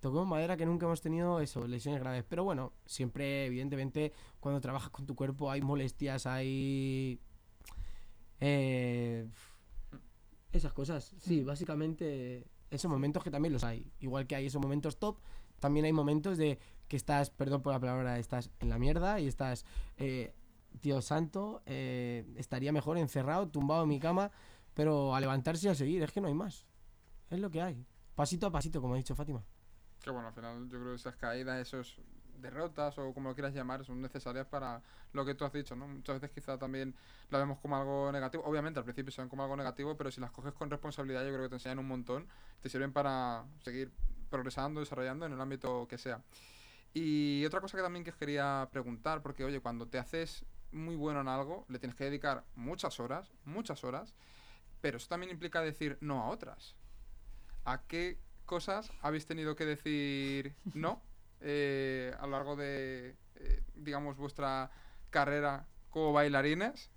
Toquemos madera que nunca hemos tenido eso, lesiones graves. Pero bueno, siempre, evidentemente, cuando trabajas con tu cuerpo hay molestias, hay. eh, esas cosas. Sí, básicamente, esos momentos que también los hay. Igual que hay esos momentos top, también hay momentos de que estás, perdón por la palabra, estás en la mierda y estás. eh, Dios santo, eh, estaría mejor encerrado, tumbado en mi cama, pero a levantarse y a seguir, es que no hay más. Es lo que hay. Pasito a pasito, como ha dicho Fátima. Que bueno, al final yo creo que esas caídas, esos derrotas o como lo quieras llamar, son necesarias para lo que tú has dicho, ¿no? Muchas veces quizá también la vemos como algo negativo. Obviamente al principio se ven como algo negativo, pero si las coges con responsabilidad yo creo que te enseñan un montón, te sirven para seguir progresando, desarrollando en el ámbito que sea. Y otra cosa que también que quería preguntar, porque oye, cuando te haces muy bueno en algo, le tienes que dedicar muchas horas, muchas horas, pero eso también implica decir no a otras. ¿A qué cosas habéis tenido que decir no eh, a lo largo de, eh, digamos, vuestra carrera como bailarines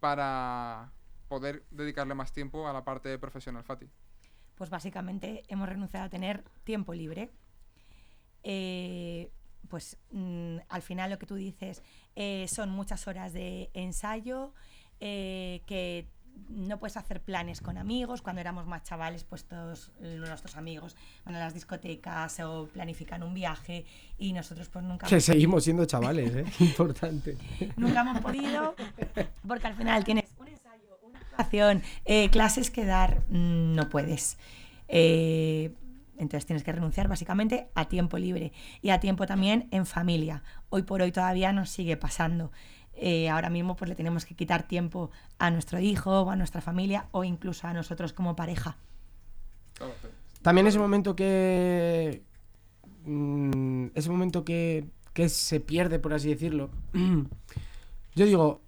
para poder dedicarle más tiempo a la parte profesional, Fati? Pues básicamente hemos renunciado a tener tiempo libre. Eh, pues mm, al final lo que tú dices son muchas horas de ensayo, que no puedes hacer planes con amigos. Cuando éramos más chavales, pues todos nuestros amigos van a las discotecas o planifican un viaje y nosotros pues nunca... Que seguimos siendo chavales, ¿eh? Importante. Nunca hemos podido, porque al final tienes un ensayo, una actuación, eh, clases que dar, mm, no puedes. Eh, entonces tienes que renunciar básicamente a tiempo libre y a tiempo también en familia. Hoy por hoy todavía nos sigue pasando. Eh, ahora mismo pues le tenemos que quitar tiempo a nuestro hijo o a nuestra familia o incluso a nosotros como pareja. También ese momento que. mm, ese momento que, que se pierde, por así decirlo. Yo digo,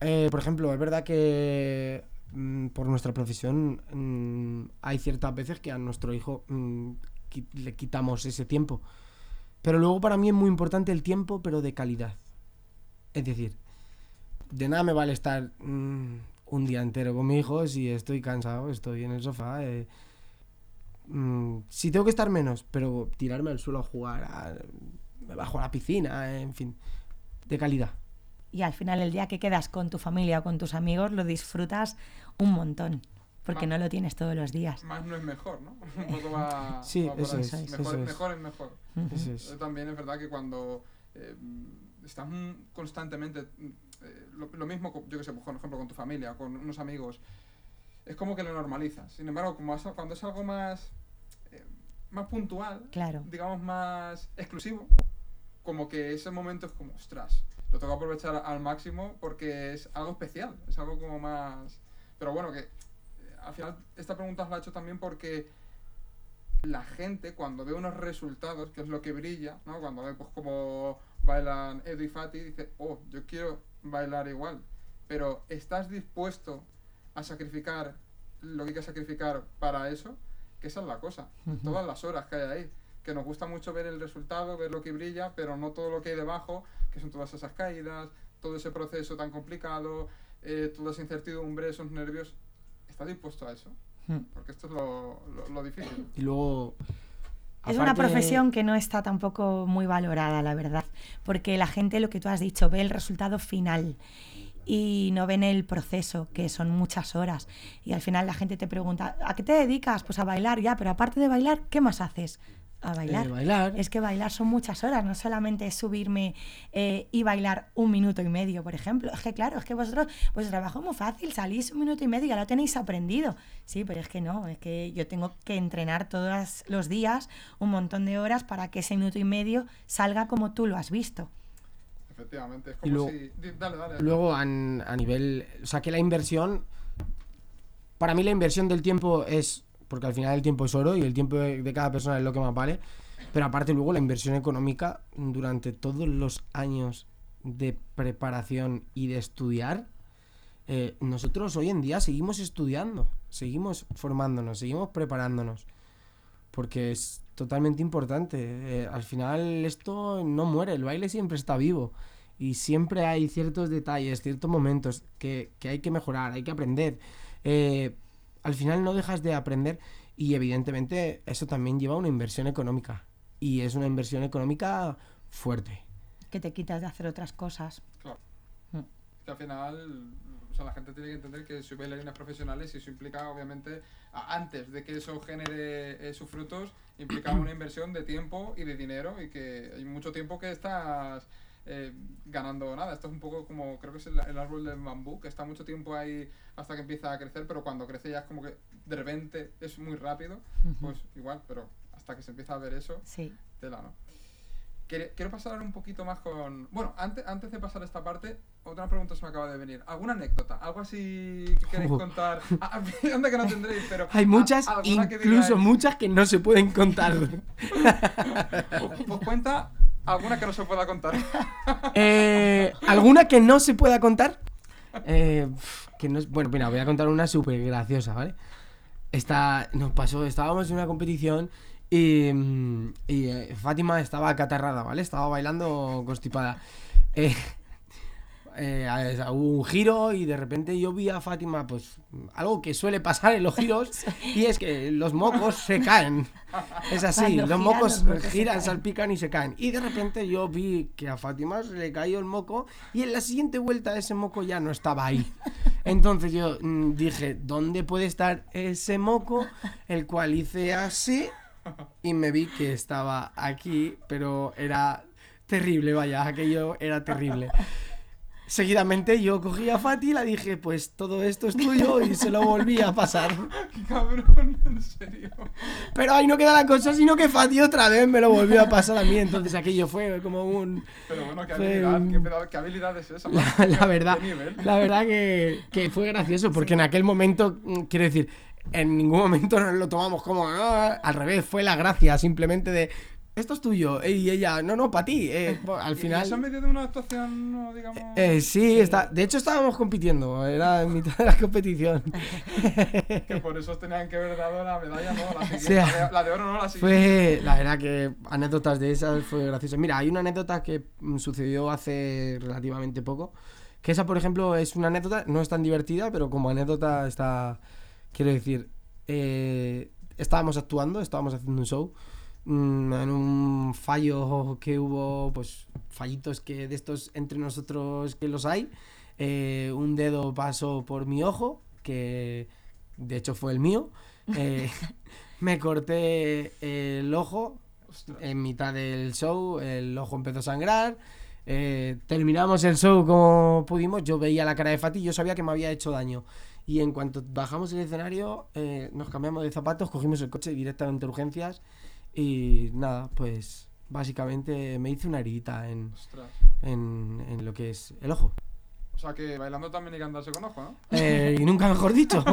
eh, por ejemplo, es verdad que mm, por nuestra profesión mm, hay ciertas veces que a nuestro hijo mm, le quitamos ese tiempo. Pero luego para mí es muy importante el tiempo, pero de calidad. Es decir, de nada me vale estar mm, un día entero con mi hijo si estoy cansado, estoy en el sofá. eh, mm, si tengo que estar menos, pero tirarme al suelo a jugar, a- me bajo a la piscina, eh, en fin, de calidad. Y al final el día que quedas con tu familia o con tus amigos lo disfrutas un montón, porque no lo tienes todos los días. Más no es mejor, ¿no? Un poco va, Sí, va eso es, Mejor, eso es. mejor es mejor. También es verdad que cuando eh, estás constantemente, mm, eh, lo, lo mismo, yo que sé, pues, por ejemplo, con tu familia, con unos amigos, es como que lo normalizas. Sin embargo, como es- cuando es algo más, eh, más puntual, Claro. digamos más exclusivo, como que ese momento es como, ostras, lo tengo que aprovechar al máximo porque es algo especial, es algo como más... Pero bueno, que eh, al final esta pregunta os la he hecho también porque la gente cuando ve unos resultados, que es lo que brilla, ¿no? Cuando ve pues como bailan Edu y Fati, dice, oh, yo quiero bailar igual. Pero ¿estás dispuesto a sacrificar lo que hay que sacrificar para eso? Que esa es la cosa. Todas las horas que hay ahí. Que nos gusta mucho ver el resultado, ver lo que brilla, pero no todo lo que hay debajo, que son todas esas caídas, todo ese proceso tan complicado, eh, toda esa incertidumbre, esos nervios. ¿Estás dispuesto a eso? Hmm. Porque esto es lo, lo- lo difícil. Y luego. Es una profesión que no está tampoco muy valorada, la verdad, porque la gente, lo que tú has dicho, ve el resultado final y no ven el proceso, que son muchas horas. Y al final la gente te pregunta, ¿a qué te dedicas? Pues a bailar, ya, pero aparte de bailar, ¿qué más haces? A bailar. Eh, bailar. Es que bailar son muchas horas, no solamente es subirme eh, y bailar un minuto y medio, por ejemplo. Es que claro, es que vosotros, vuestro trabajo es muy fácil, salís un minuto y medio y ya lo tenéis aprendido. Sí, pero es que no, es que yo tengo que entrenar todos los días un montón de horas para que ese minuto y medio salga como tú lo has visto. Efectivamente. Es Y como luego- si... Dale, dale. Luego, an- a, nivel. O sea, que la inversión. Para mí, la inversión del tiempo es. Porque al final el tiempo es oro y el tiempo de, de cada persona es lo que más vale. Pero aparte, luego, la inversión económica durante todos los años de preparación y de estudiar. eh, nosotros hoy en día seguimos estudiando, seguimos formándonos, seguimos preparándonos. Porque es totalmente importante. eh, al final, esto no muere, el baile siempre está vivo. Y siempre hay ciertos detalles, ciertos momentos que, que hay que mejorar, hay que aprender. Eh, al final no dejas de aprender y evidentemente eso también lleva una inversión económica. Y es una inversión económica fuerte. Que te quitas de hacer otras cosas. Claro. Mm. Que al final, o sea, la gente tiene que entender que soy bailarines profesionales y eso implica, obviamente, a- antes de que eso genere eh, sus frutos, implica una inversión de tiempo y de dinero y que hay mucho tiempo que estás eh, ganando nada. Esto es un poco como, creo que es el, el árbol del bambú, que está mucho tiempo ahí hasta que empieza a crecer, pero cuando crece ya es como que de repente es muy rápido, pues igual, pero hasta que se empieza a ver eso, Sí. tela, ¿no? Quiero, pasar un poquito más con... Bueno, antes, antes de pasar a esta parte, otra pregunta se me acaba de venir. ¿Alguna anécdota? ¿Algo así que queréis Uh. contar? Ah, ah, Anda que no tendréis, pero... Hay muchas, que incluso digáis, muchas que no se pueden contar. Pues, pues cuenta alguna que no se pueda contar. Eh, ¿Alguna que no se pueda contar? Eh, que no bueno, mira, voy a contar una súper graciosa, ¿vale? Esta, nos pasó, estábamos en una competición y, mm, y, eh, Fátima estaba acatarrada, ¿vale? Estaba bailando constipada. Eh, eh, hubo un giro y de repente yo vi a Fátima, pues algo que suele pasar en los giros y es que los mocos se caen. Es así, los giran, mocos los mocos giran, salpican y se caen. Y de repente yo vi que a Fátima se le cayó el moco y en la siguiente vuelta ese moco ya no estaba ahí. Entonces yo mm, dije, ¿dónde puede estar ese moco? El cual hice así y me vi que estaba aquí, pero era terrible, vaya, aquello era terrible. Seguidamente yo cogí a Fati y la dije, pues todo esto es tuyo y se lo volví a pasar. ¡Qué cabrón! En serio. Pero ahí no queda la cosa, sino que Fati otra vez me lo volvió a pasar a mí. Entonces aquello fue como un... Pero bueno, qué habilidad, un- qué, habilidad es esa. La, ¿Qué- la verdad, la verdad que, que fue gracioso porque en aquel momento, mm, quiero decir, en ningún momento nos lo tomamos como "Ah", al revés, fue la gracia simplemente de esto es tuyo y ella, no, no, para ti. eh, bo- al ¿Y- final... ¿Y eso en medio de una actuación, no, digamos...? Eh, sí, Está, de hecho estábamos compitiendo, era en mitad de la competición. Que por eso tenían que haber dado la medalla, ¿no? La, siguiente, Sí. la, de, la de oro, ¿no? La siguiente. Fue, la verdad que anécdotas de esas fue gracioso. Mira, hay una anécdota que mm, sucedió hace relativamente poco, que esa, por ejemplo, es una anécdota, no es tan divertida, pero como anécdota está, quiero decir, eh, estábamos actuando, estábamos haciendo un show, mm, en un fallo que hubo, pues fallitos que de estos entre nosotros que los hay, eh, un dedo pasó por mi ojo, que de hecho fue el mío, eh, me corté el ojo Ostras. en mitad del show, el ojo empezó a sangrar. eh, terminamos el show como pudimos. Yo veía la cara de Fati yo sabía que me había hecho daño. Y en cuanto bajamos el escenario, eh, nos cambiamos de zapatos, cogimos el coche directamente a urgencias y nada, pues básicamente me hice una heridita en, Ostras. en, en lo que es el ojo. O sea que bailando también hay que andarse con ojo, ¿no? Eh, y nunca mejor dicho.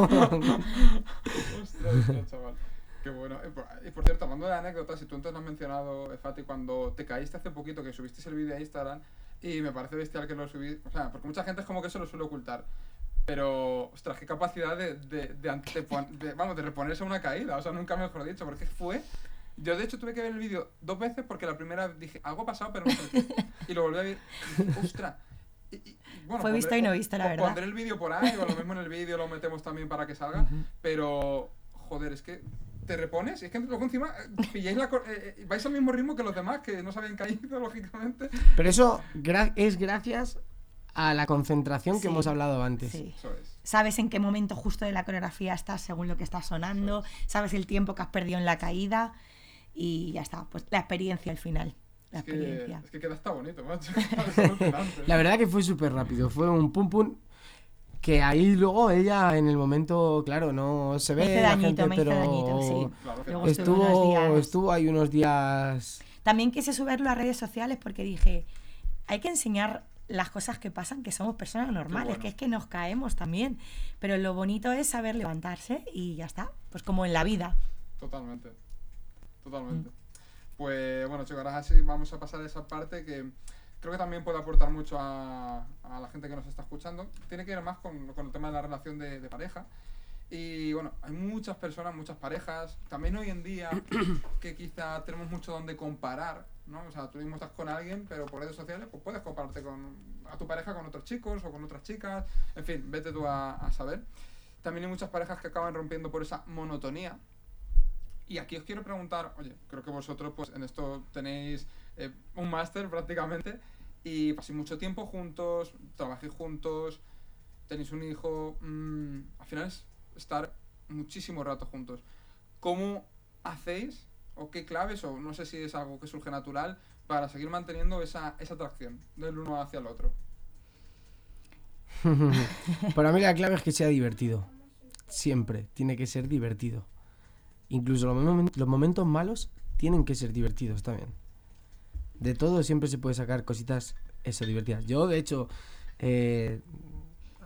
Ostras, chaval. Qué bueno. Y por, y por cierto, hablando de anécdotas, si tú antes no has mencionado, eh, Fati, cuando te caíste hace poquito, que subiste el vídeo a Instagram, y me parece bestial que lo subí. O sea, porque mucha gente es como que se lo suele ocultar. Pero, ostras, qué capacidad de, de, de, de- vamos, de reponerse a una caída. O sea, nunca mejor dicho, porque fue. Yo, de hecho, tuve que ver el vídeo dos veces porque la primera dije, algo ha pasado, pero no sé. Y lo volví a ver. ostras. Y- y- bueno, Fue visto y no visto, la verdad. Pondré el vídeo por ahí, o lo mismo en el vídeo lo metemos también para que salga. Pero, joder, es que te repones y es que luego encima eh, pilláis la, eh, eh, vais al mismo ritmo que los demás que no se habían caído, lógicamente. Pero eso gra- es gracias a la concentración que Sí, hemos hablado antes. Sí. Eso es. Sabes en qué momento justo de la coreografía estás según lo que está sonando, sabes el tiempo que has perdido en la caída y ya está. Pues la experiencia al final. La Es que, experiencia. es que queda hasta bonito, macho. La verdad que fue súper rápido, fue un pum pum que ahí luego ella en el momento, claro, no se ve Me hice la dañito, gente, me hice pero dañito, sí. Claro que estuvo, días- estuvo ahí unos días También quise subirlo a redes sociales porque dije, hay que enseñar las cosas que pasan, que somos personas normales, bueno. que es que nos caemos también. Pero lo bonito es saber levantarse y ya está. Pues como en la vida. Totalmente. Mm. Totalmente. Pues bueno, chicos, ahora sí vamos a pasar a esa parte que creo que también puede aportar mucho a, a la gente que nos está escuchando. Tiene que ver más con, con el tema de la relación de, de pareja. Y bueno, hay muchas personas, muchas parejas, también hoy en día, que quizá tenemos mucho donde comparar, ¿no? O sea, tú mismo estás con alguien, pero por redes sociales pues puedes compararte con, a tu pareja con otros chicos o con otras chicas, en fin, vete tú a, a saber. También hay muchas parejas que acaban rompiendo por esa monotonía, y aquí os quiero preguntar, oye, creo que vosotros pues en esto tenéis eh, un máster prácticamente y paséis mucho tiempo juntos, trabajéis juntos, tenéis un hijo, mm, al final es estar muchísimo rato juntos. ¿Cómo hacéis o qué claves o no sé si es algo que surge natural para seguir manteniendo esa atracción del uno hacia el otro? Para mí la clave es que sea divertido. Siempre tiene que ser divertido. Incluso los, los momentos malos tienen que ser divertidos también. De todo siempre se puede sacar cositas eso divertidas. Yo, de hecho, eh,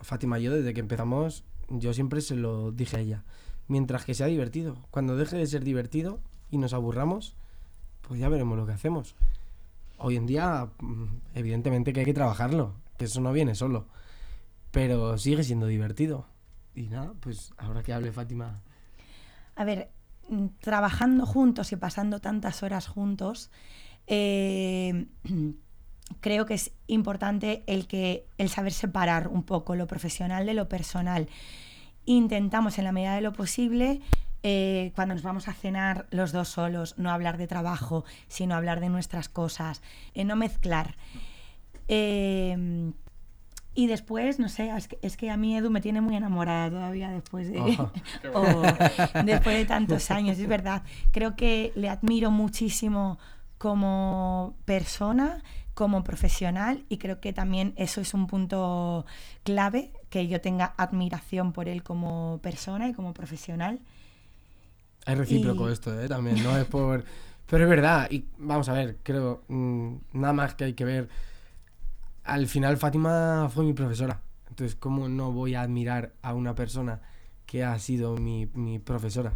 Fátima, yo desde que empezamos, yo siempre se lo dije a ella. Mientras que sea divertido. Cuando deje de ser divertido y nos aburramos, pues ya veremos lo que hacemos. Hoy en día, mm, evidentemente que hay que trabajarlo, que eso no viene solo pero sigue siendo divertido. Y nada, pues ahora que hable Fátima. A ver, trabajando juntos y pasando tantas horas juntos, eh, creo que es importante el que el saber separar un poco lo profesional de lo personal. Intentamos en la medida de lo posible eh, cuando nos vamos a cenar los dos solos, no hablar de trabajo, sino hablar de nuestras cosas, eh, no mezclar. Y después, no sé, es que, es que a mí Edu me tiene muy enamorada todavía después de, Ajá. Qué o bueno. después de tantos años, es verdad. Creo que le admiro muchísimo como persona, como profesional y creo que también eso es un punto clave, que yo tenga admiración por él como persona y como profesional. Es recíproco Y- esto, ¿eh? También, no es por... Pero es verdad, y vamos a ver, creo, mm, nada más que hay que ver. Al final Fátima fue mi profesora. Entonces, ¿cómo no voy a admirar a una persona que ha sido mi, mi profesora?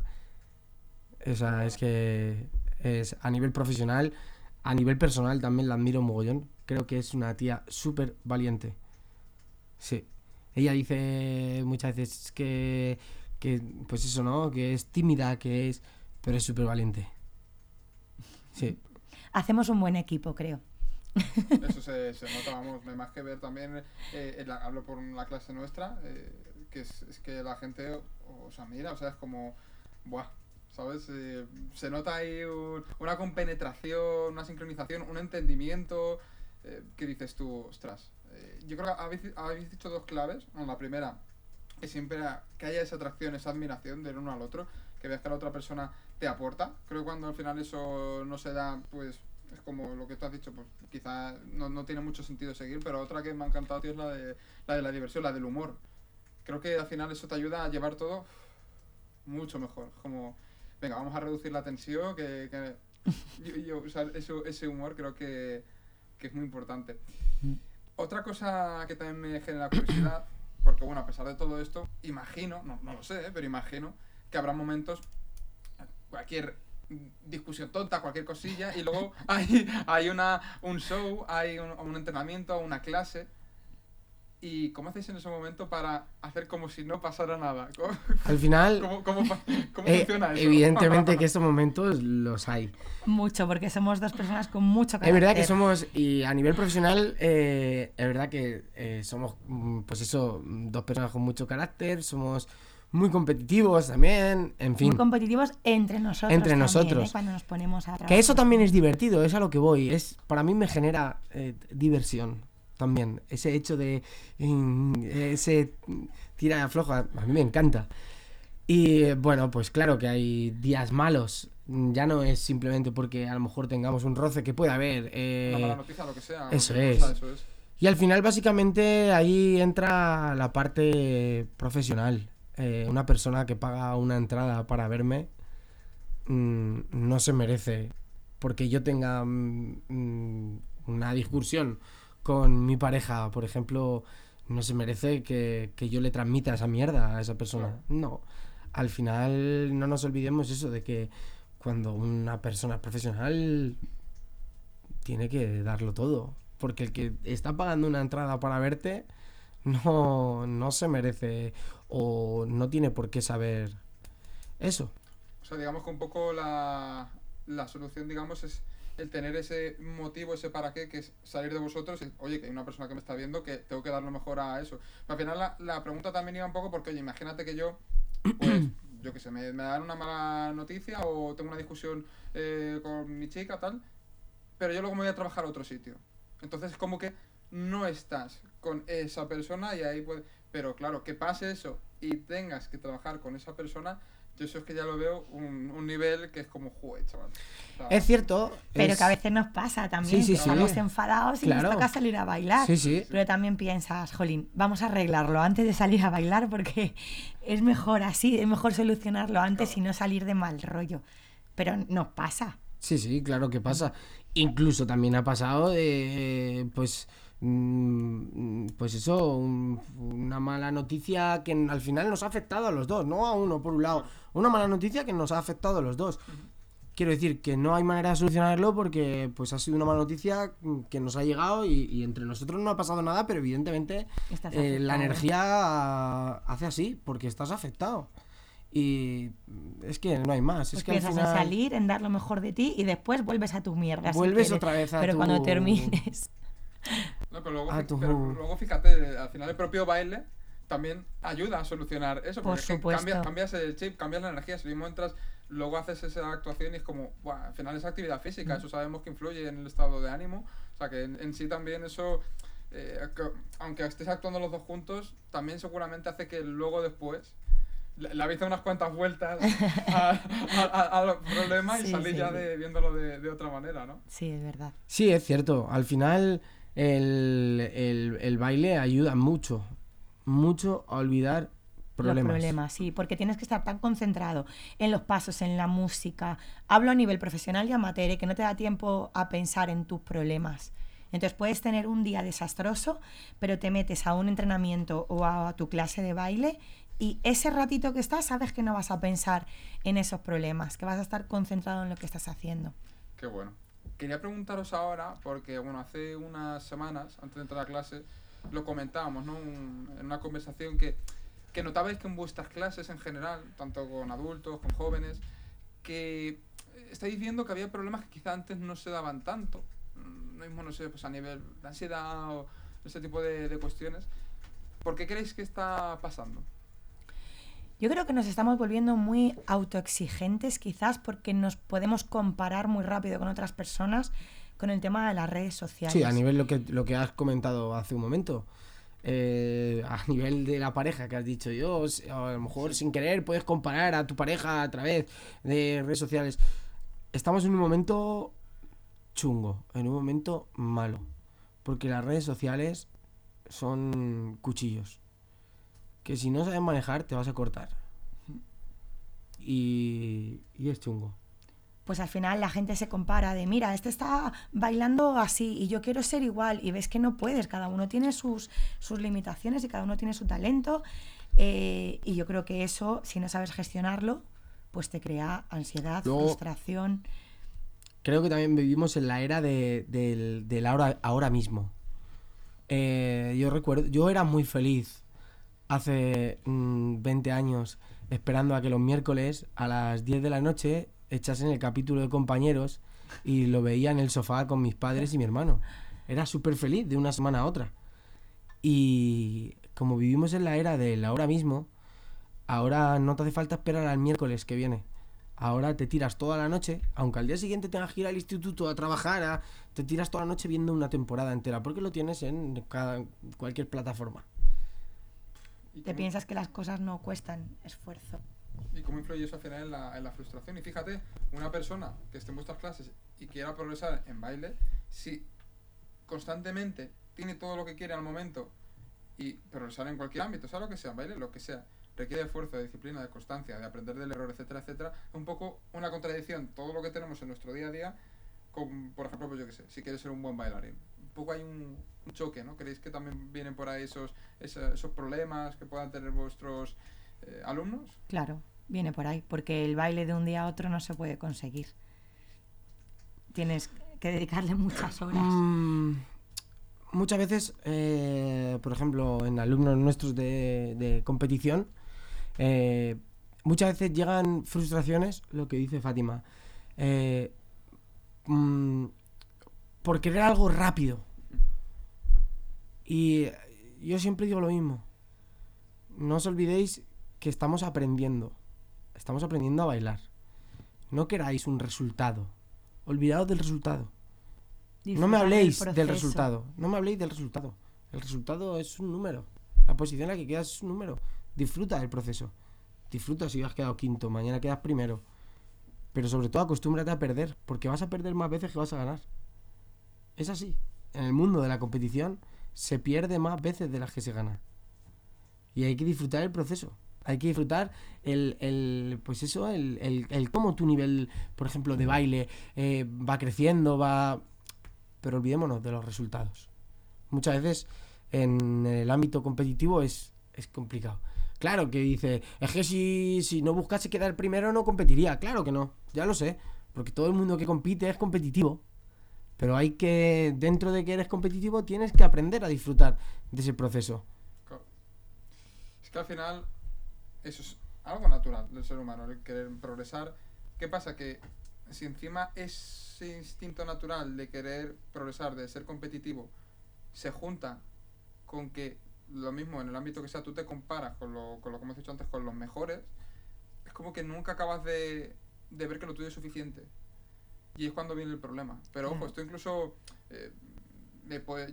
O sea, es que es a nivel profesional, a nivel personal también la admiro mogollón. Creo que es una tía súper valiente. Sí. Ella dice muchas veces que, que, pues eso, ¿no? Que es tímida, que es, pero es súper valiente. Sí. Hacemos un buen equipo, creo. Eso se, se nota, vamos, más que ver también, eh, la- hablo por la clase nuestra, eh, que es, que la gente os admira, o sea, es como, buah, ¿sabes? Eh, se nota ahí un- una compenetración, una sincronización, un entendimiento, eh, que dices tú, ostras, yo creo que habéis, habéis dicho dos claves, bueno, la primera, que siempre que haya esa atracción, esa admiración del uno al otro, que veas que la otra persona te aporta. Creo que cuando al final eso no se da, pues es como lo que tú has dicho, pues quizá no, no tiene mucho sentido seguir, pero otra que me ha encantado, tío, es la de, la de la diversión, la del humor. creo que al final eso te ayuda a llevar todo mucho mejor. Como, venga, vamos a reducir la tensión, que, que yo, yo, o sea, eso- ese humor creo que, que es muy importante. Mm. Otra cosa que también me genera curiosidad, porque bueno, a pesar de todo esto, imagino, no, no lo sé, ¿eh? pero imagino que habrá momentos, cualquier discusión tonta, cualquier cosilla, y luego hay, hay una, un show, hay un, un entrenamiento, una clase. ¿Y cómo hacéis en ese momento para hacer como si no pasara nada? ¿Cómo, Al final, cómo, cómo cómo eh, funciona eso? evidentemente que estos momentos los hay. Mucho, porque somos dos personas con mucho Es carácter. verdad que somos, y a nivel profesional, eh, es verdad que eh, somos, mm, pues eso, mm, dos personas con mucho carácter, somos muy competitivos también, en fin. Muy competitivos entre nosotros. Entre también, nosotros. ¿eh? Cuando nos ponemos a trabajar. Que eso también es divertido, es a lo que voy. Es, para mí me genera eh, diversión también. Ese hecho de. mm, ese tira y afloja, a mí me encanta. Y eh, bueno, pues claro que hay días malos. Ya no es simplemente porque a lo mejor tengamos un roce que puede haber. eh, Una mala noticia, lo que sea. eso cualquier es. cosa, eso es. y al final, básicamente, ahí entra la parte profesional. Eh, una persona que paga una entrada para verme mm, no se merece porque yo tenga mm, mm, una discusión con mi pareja, por ejemplo, no se merece que, que yo le transmita esa mierda a esa persona. No. Al final, no nos olvidemos eso de que cuando una persona es profesional tiene que darlo todo. Porque el que está pagando una entrada para verte no, no se merece o no tiene por qué saber eso. O sea, digamos que un poco la, la solución, digamos, es el tener ese motivo, ese para qué, que es salir de vosotros y, oye, que hay una persona que me está viendo, que tengo que dar lo mejor a eso. Pero al final la, la pregunta también iba un poco porque, oye, imagínate que yo, pues, yo qué sé, me, me dan una mala noticia o tengo una discusión eh, con mi chica, tal, pero yo luego me voy a trabajar a otro sitio. Entonces, como que no estás con esa persona y ahí puede... Pero claro, que pase eso y tengas que trabajar con esa persona, yo eso es que ya lo veo un, un nivel que es como, joder, chaval. O sea, Es cierto. Pero es- que a veces nos pasa también, Sí, sí, que sí. estamos enfadados y Claro. nos toca salir a bailar. Sí, sí. Pero también piensas, jolín, vamos a arreglarlo antes de salir a bailar porque es mejor así, es mejor solucionarlo antes y no salir de mal rollo. Pero nos pasa. Sí, sí, claro que pasa. Incluso también ha pasado de, pues, pues eso, un- una mala noticia que al final nos ha afectado a los dos, no a uno por un lado, una mala noticia que nos ha afectado a los dos. Quiero decir que no hay manera de solucionarlo porque pues ha sido una mala noticia mm, que nos ha llegado y, y entre nosotros no ha pasado nada, pero evidentemente eh, la energía hace así porque estás afectado. Y es que no hay más. Pues es que al piensas final... en salir, en dar lo mejor de ti y después vuelves a tus mierdas. si Vuelves otra vez a Pero tu- cuando termines. No, pero luego, Ah, fí- tú- pero luego fíjate, al final el propio baile también ayuda a solucionar eso. Por Porque supuesto. cambias, cambias el chip, cambias la energía. Si mismo entras, luego haces esa actuación y es como, "Buah, al final es actividad física. Eso sabemos que influye en el estado de ánimo. O sea, que en, en sí también eso, eh, que- aunque estés actuando los dos juntos, también seguramente hace que luego después le, le habéis dado unas cuantas vueltas a, a- a- a los problemas y salís sí. ya de, viéndolo de, de otra manera, ¿no? Sí, es verdad. Sí, es cierto. Al final el, el- el baile ayuda mucho, mucho a olvidar problemas. Los problemas, sí, porque tienes que estar tan concentrado en los pasos, en la música. Hablo a nivel profesional y amateur, que no te da tiempo a pensar en tus problemas. Entonces puedes tener un día desastroso, pero te metes a un entrenamiento o a, tu clase de baile y ese ratito que estás sabes que no vas a pensar en esos problemas, que vas a estar concentrado en lo que estás haciendo. Qué bueno. Quería preguntaros ahora, porque bueno, hace unas semanas, antes de entrar a clase, lo comentábamos, ¿no? En una conversación que, que notabais que en vuestras clases en general, tanto con adultos, con jóvenes, que estáis viendo que había problemas que quizá antes no se daban tanto. Mm, No mismo, no sé, pues a nivel de ansiedad o ese tipo de, de cuestiones. ¿Por qué creéis que está pasando? Yo creo que nos estamos volviendo muy autoexigentes quizás porque nos podemos comparar muy rápido con otras personas con el tema de las redes sociales. Sí, a nivel lo que, lo que has comentado hace un momento. Eh, a nivel de la pareja que has dicho yo, a lo mejor sin querer puedes comparar a tu pareja a través de redes sociales. Estamos en un momento chungo, en un momento malo, porque las redes sociales son cuchillos que si no sabes manejar te vas a cortar. Y, y es chungo. pues al final la gente se compara de, mira, este está bailando así y yo quiero ser igual y ves que no puedes, cada uno tiene sus, sus limitaciones y cada uno tiene su talento eh, y yo creo que eso, si no sabes gestionarlo, pues te crea ansiedad, Luego- frustración. Creo que también vivimos en la era de- del, del ahora, ahora mismo. Eh, yo recuerdo, yo era muy feliz hace mm, 20 años esperando a que los miércoles a las 10 de la noche echasen el capítulo de compañeros y lo veía en el sofá con mis padres y mi hermano. Era súper feliz de una semana a otra. Y como vivimos en la era del ahora mismo, ahora no te hace falta esperar al miércoles que viene. Ahora te tiras toda la noche, aunque al día siguiente tengas que ir al instituto a trabajar, a- te tiras toda la noche viendo una temporada entera, porque lo tienes en cada, cualquier plataforma. ¿Y Te piensas que las cosas no cuestan esfuerzo. ¿Y cómo influye eso al final en la, en la frustración? Y fíjate, una persona que esté en vuestras clases y quiera progresar en baile, si constantemente tiene todo lo que quiere al momento y progresar en cualquier ámbito, sea lo que sea, baile, lo que sea, requiere esfuerzo, de disciplina, de constancia, de aprender del error, etcétera, etcétera, es un poco una contradicción todo lo que tenemos en nuestro día a día con, por ejemplo, pues yo qué sé, si quieres ser un buen bailarín. Poco hay un, un choque, ¿no? ¿Creéis que también vienen por ahí esos, esos, esos problemas que puedan tener vuestros eh, alumnos? Claro, viene por ahí, porque el baile de un día a otro no se puede conseguir. Tienes que dedicarle muchas horas. Mm, muchas veces, eh, por ejemplo, en alumnos nuestros de, de competición, eh, muchas veces llegan frustraciones, lo que dice Fátima, eh, mm, por querer algo rápido. Y yo siempre digo lo mismo. No os olvidéis que estamos aprendiendo. Estamos aprendiendo a bailar. No queráis un resultado. Olvidaos del resultado. No me habléis del resultado. No me habléis del resultado. El resultado es un número. La posición en la que quedas es un número. Disfruta del proceso. Disfruta si has quedado quinto, mañana quedas primero. Pero sobre todo acostúmbrate a perder, porque vas a perder más veces que vas a ganar. Es así. En el mundo de la competición se pierde más veces de las que se gana. Y hay que disfrutar el proceso. Hay que disfrutar el, el pues eso, el, el, el cómo tu nivel, por ejemplo, de baile eh, va creciendo, va... Pero olvidémonos de los resultados. Muchas veces en el ámbito competitivo es, es complicado. Claro que dice, es que si, si no buscase quedar primero no competiría. Claro que no, ya lo sé. Porque todo el mundo que compite es competitivo. Pero hay que, dentro de que eres competitivo, tienes que aprender a disfrutar de ese proceso. Es que al final eso es algo natural del ser humano, el querer progresar. ¿Qué pasa? Que si encima ese instinto natural de querer progresar, de ser competitivo, se junta con que lo mismo en el ámbito que sea, tú te comparas con lo, con lo que hemos dicho antes, con los mejores, es como que nunca acabas de, de ver que lo tuyo es suficiente. Y es cuando viene el problema. Pero ojo, Mm. esto incluso... eh,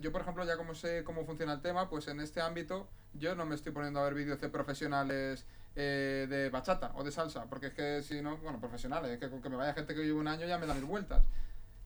yo, por ejemplo, ya como sé cómo funciona el tema, pues en este ámbito yo no me estoy poniendo a ver vídeos de profesionales eh, de bachata o de salsa, porque es que si no, bueno, profesionales, es que con que me vaya gente que lleve un año ya me da mil vueltas.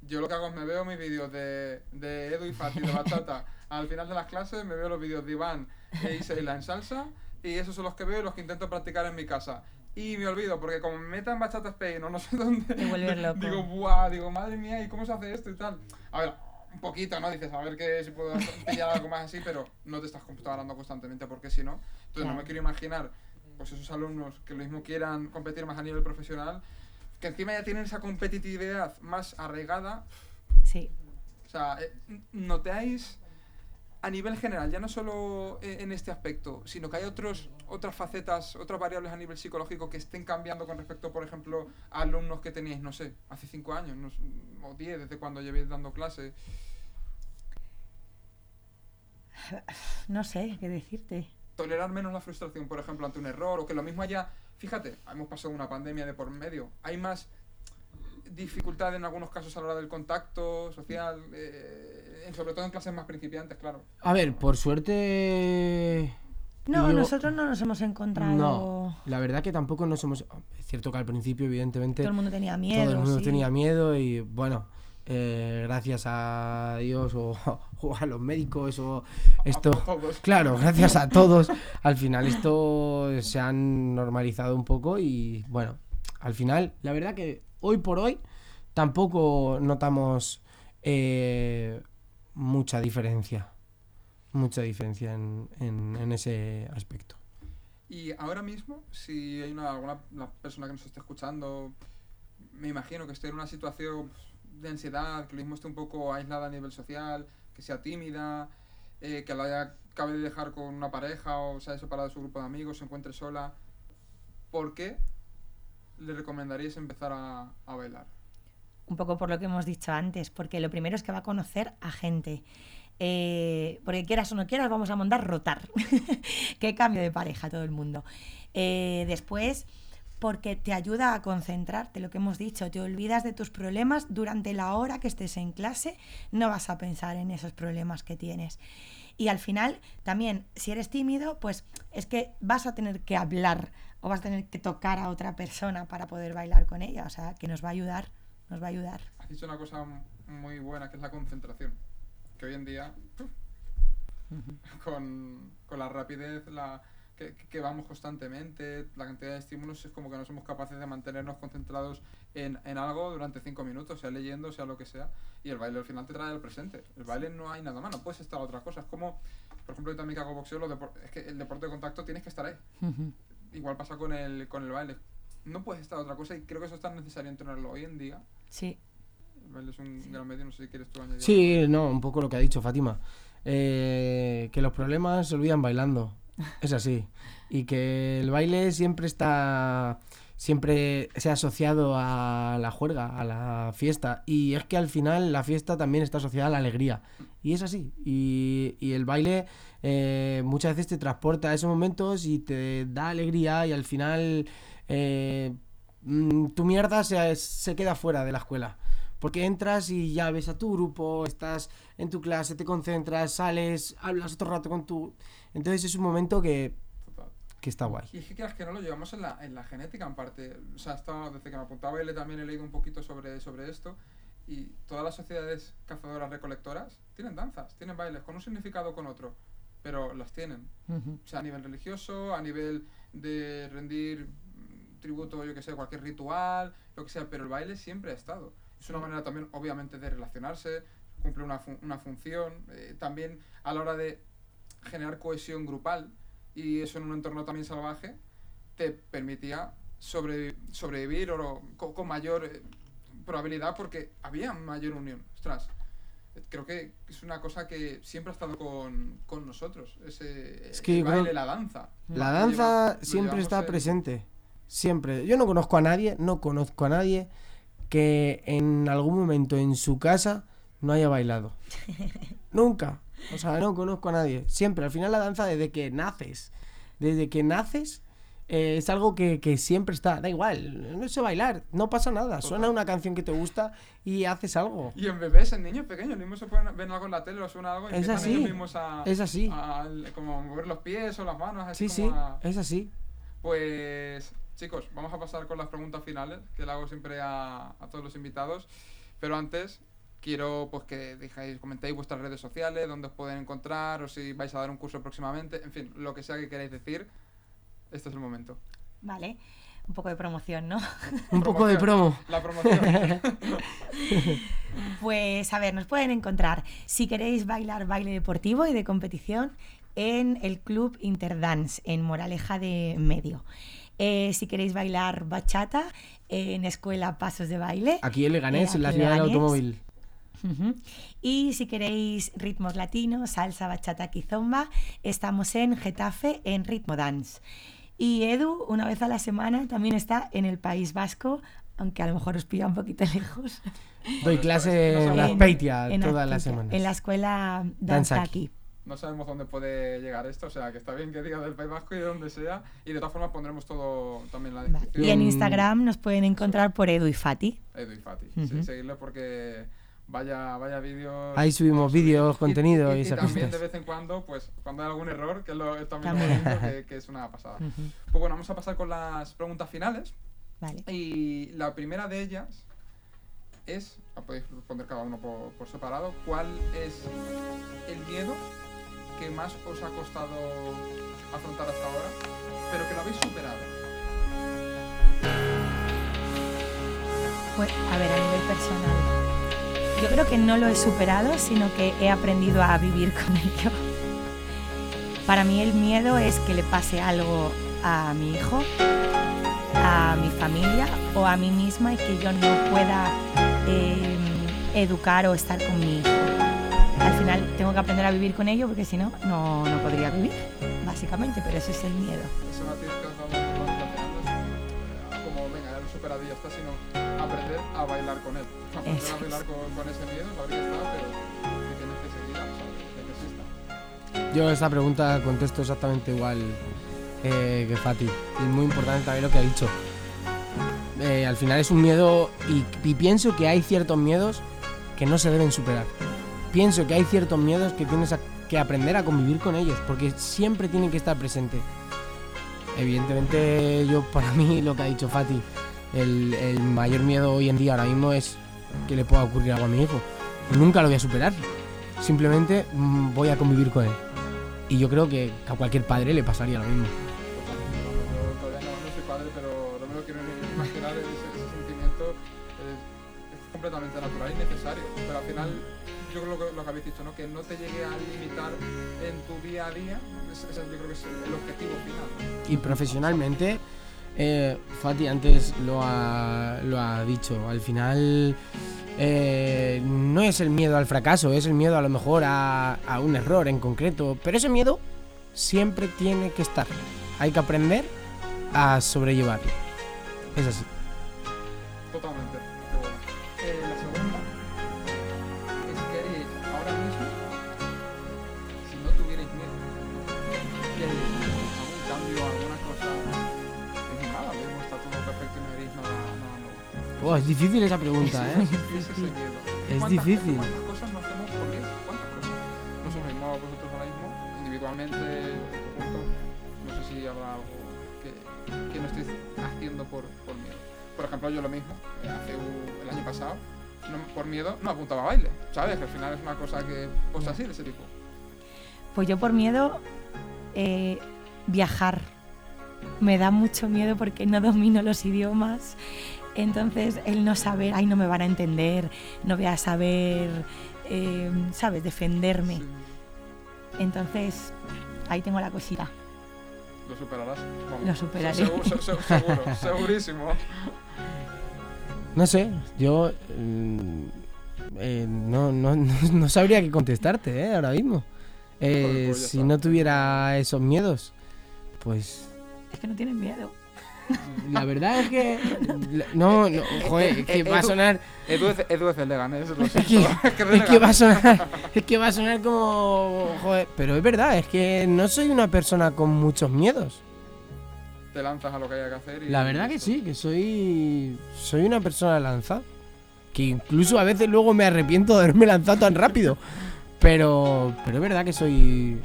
Yo lo que hago es me veo mis vídeos de, de Edu y Fati de bachata al final de las clases, me veo los vídeos de Iván e Isela en salsa, y esos son los que veo y los que intento practicar en mi casa. Y me olvido, porque como me metan bachata Spain o no sé dónde, digo, buah, digo, madre mía, ¿y cómo se hace esto y tal? A ver, un poquito, ¿no? Dices, a ver que si puedo pillar algo más así, pero no te estás comparando constantemente porque si no. Entonces no me quiero imaginar, pues esos alumnos que lo mismo quieran competir más a nivel profesional, que encima ya tienen esa competitividad más arraigada. Sí, O sea, eh, ¿notáis a nivel general, ya no solo eh, en este aspecto, sino que hay otros, otras facetas, otras variables a nivel psicológico que estén cambiando con respecto, por ejemplo, a alumnos que teníais, no sé, hace cinco años no o diez, desde cuando llevéis dando clase? no sé qué decirte. Tolerar menos la frustración, por ejemplo, ante un error, o que lo mismo haya, fíjate, hemos pasado una pandemia de por medio, hay más dificultad en algunos casos a la hora del contacto social, eh, sobre todo en clases más principiantes, claro. A ver, por suerte... No, yo- nosotros no nos hemos encontrado. No, la verdad que tampoco nos hemos... Es cierto que al principio, evidentemente, Todo el mundo tenía miedo. todo el mundo sí. tenía miedo y bueno, eh, gracias a Dios o, o a los médicos o esto... Claro, gracias a todos. Al final esto se han normalizado un poco y bueno, al final, la verdad que hoy por hoy tampoco notamos eh, mucha diferencia. Mucha diferencia en, en- ese aspecto. Y ahora mismo, si hay una, alguna una persona que nos esté escuchando, me imagino que esté en una situación de ansiedad, que lo mismo esté un poco aislada a nivel social, que sea tímida, eh, que la haya acabe de dejar con una pareja o se haya separado de su grupo de amigos, se encuentre sola, ¿por qué le recomendaríais empezar a, a bailar? Un poco por lo que hemos dicho antes, porque lo primero es que va a conocer a gente. Eh, porque quieras o no quieras, vamos a mandar rotar. Qué cambio de pareja todo el mundo. Eh, después, porque te ayuda a concentrarte, lo que hemos dicho, te olvidas de tus problemas durante la hora que estés en clase, no vas a pensar en esos problemas que tienes. Y al final, también, si eres tímido, pues es que vas a tener que hablar o vas a tener que tocar a otra persona para poder bailar con ella. O sea, que nos va a ayudar, nos va a ayudar. Has dicho una cosa muy buena, que es la concentración. Que hoy en día, con, con la rapidez la, que, que vamos constantemente, la cantidad de estímulos, es como que no somos capaces de mantenernos concentrados en, en algo durante cinco minutos, sea leyendo, sea lo que sea. Y el baile al final te trae al presente. El baile no hay nada más, no puedes estar a otra cosa. Es como, por ejemplo, yo también que hago boxeo, es que el deporte de contacto tienes que estar ahí. Igual pasa con el, con el baile. No puedes estar a otra cosa y creo que eso es tan necesario entrenarlo hoy en día. Sí. El baile es un gran medio, no sé si quieres tú añadir. Sí, no, un poco lo que ha dicho Fátima. Eh, que los problemas se olvidan bailando. Es así. Y que el baile siempre está. Siempre se ha asociado a la juerga, a la fiesta. Y es que al final la fiesta también está asociada a la alegría. Y es así. Y, y el baile eh, muchas veces te transporta a esos momentos y te da alegría. Y al final eh, mm, tu mierda se, se queda fuera de la escuela. Porque entras y ya ves a tu grupo, estás en tu clase, te concentras, sales, hablas otro rato con tu... Entonces es un momento que, Total. que está guay. Y es que quieras que no lo llevamos en la, en la genética en parte. O sea, he estado- desde que me apuntaba a baile también he leído un poquito sobre, sobre esto. Y todas las sociedades cazadoras recolectoras tienen danzas, tienen bailes, con un significado o con otro. Pero las tienen. O sea, a nivel religioso, a nivel de rendir tributo, yo que sé, cualquier ritual, lo que sea. Pero el baile siempre ha estado. Es una manera también, obviamente, de relacionarse, cumple una, fun- una función. eh, también a la hora de generar cohesión grupal, y eso en un entorno también salvaje, te permitía sobre- sobrevivir o, con, con mayor eh, probabilidad porque había mayor unión. Ostras, creo que es una cosa que siempre ha estado con, con nosotros. Ese, Es que el baile, la danza. La danza lleva- siempre está en- presente. Siempre. Yo no conozco a nadie, no conozco a nadie que en algún momento en su casa no haya bailado. Nunca. O sea, no conozco a nadie. Siempre. Al final la danza desde que naces. Desde que naces eh, es algo que, que siempre está. Da igual. No sé bailar. No pasa nada. Suena una canción que te gusta y haces algo. Y en bebés, en niños pequeños, los mismos se pueden ven algo en la tele o suena algo y Es empiezan así. ellos mismos a, Es así. a- como mover los pies o las manos, así Sí, como sí. a- Es así. Pues chicos, vamos a pasar con las preguntas finales, que le hago siempre a, a todos los invitados. Pero antes quiero pues que dejáis, comentéis vuestras redes sociales, dónde os pueden encontrar, o si vais a dar un curso próximamente, en fin, lo que sea que queráis decir, este es el momento. Vale. Un poco de promoción, ¿no? Un poco de promo. La promoción. Pues a ver, nos pueden encontrar si queréis bailar baile deportivo y de competición en el Club Interdance en Moraleja de Medio. Eh, si queréis bailar bachata en Escuela Pasos de Baile. Aquí en Leganés, Eh, en la aquí ciudad del automóvil. Y si queréis ritmos latinos, salsa, bachata, kizomba, estamos en Getafe en Ritmo Dance. Y Edu, una vez a la semana, también está en el País Vasco, aunque a lo mejor os pilla un poquito lejos. Doy clase esto es- en las sabemos- Peitia En todas las semanas. En la escuela Danza Danzaki. No sabemos dónde puede llegar esto, o sea que está bien que diga del País Vasco y de donde sea. Y de todas formas pondremos todo también en la descripción. Y en Mm. Instagram nos pueden encontrar por Edu y Fati. Edu y Fati. Ujú. Sí, seguirle porque vaya, vaya vídeos. Ahí subimos vídeos, contenido y, y, esas también cosas. de vez en cuando, pues cuando hay algún error, que es, lo, es también, También. lo que, que es una pasada. Ujú. Pues bueno, vamos a pasar con las preguntas finales. Vale. Y la primera de ellas es, podéis responder cada uno por, por separado, cuál es el miedo que más os ha costado afrontar hasta ahora, pero que lo habéis superado. Pues, a ver, a nivel personal. Yo creo que no lo he superado, sino que he aprendido a vivir con ello. Para mí el miedo es que le pase algo a mi hijo, a mi familia o a mí misma y que yo no pueda eh, educar o estar con mi hijo. Al final tengo que aprender a vivir con ello porque si no, no, no podría vivir, básicamente, pero ese es el miedo. Eso no tienes que es como, venga, ya lo he superado y ya está, sino aprender a bailar con él. Aprender Eso a bailar con, con ese miedo, saber que está, pero que tienes que seguir a pesar de que exista. Yo esta pregunta contesto exactamente igual eh, que Fati. Y es muy importante también lo que ha dicho. Eh, al final es un miedo y, y pienso que hay ciertos miedos que no se deben superar. Pienso que hay ciertos miedos que tienes que aprender a convivir con ellos porque siempre tienen que estar presentes. Evidentemente yo para mí lo que ha dicho Fati, el, el mayor miedo hoy en día ahora mismo es que le pueda ocurrir algo a mi hijo. Nunca lo voy a superar. Simplemente mm, voy a convivir con él. Y yo creo que a cualquier padre le pasaría lo mismo. Completamente natural y necesario. Pero al final, yo creo que lo que habéis dicho, ¿no? que no te llegue a limitar en tu día a día, ese, ese yo creo que es el objetivo final. Y profesionalmente, eh, Fati antes lo ha, lo ha dicho, al final eh, no es el miedo al fracaso, es el miedo a lo mejor a, a un error en concreto, pero ese miedo siempre tiene que estar. Hay que aprender a sobrellevarlo. Es así. Oh, es difícil esa pregunta, ¿eh? Ese es ese miedo. Es ¿Cuántas- difícil. ¿Cuántas cosas no hacemos por miedo? ¿Cuántas cosas? No os mismo vosotros ahora mismo, individualmente, en conjunto, no sé si habrá algo que, que no estéis haciendo por, por miedo. Por ejemplo, yo lo mismo, eh, hace un- el año pasado, no- por miedo no apuntaba a baile, ¿sabes? Que al final es una cosa que, pues así, de ese tipo. Pues yo por miedo eh, viajar. Me da mucho miedo porque no domino los idiomas. Entonces el no saber, ay, no me van a entender, no voy a saber, eh, ¿sabes?, defenderme. Entonces ahí tengo la cosita. lo superarás. vamos. Lo superaré. Seguro, se- se- seguro, segurísimo. No sé, yo mm, eh, no, no, no, sabría qué contestarte ¿eh? ahora mismo. Eh, pues si no tuviera esos miedos, pues Es que no tienen miedo. la verdad es que... la- No, no, joder, es que va a sonar... Edu, es- el Leganés, lo Es que, Es que es de es que va a sonar... Es que va a sonar como... Joder, pero es verdad, es que no soy una persona con muchos miedos. Te lanzas a lo que haya que hacer y... La verdad que sí, que soy... Soy una persona lanzada. Que incluso a veces luego me arrepiento de haberme lanzado tan rápido. Pero, pero es verdad que soy.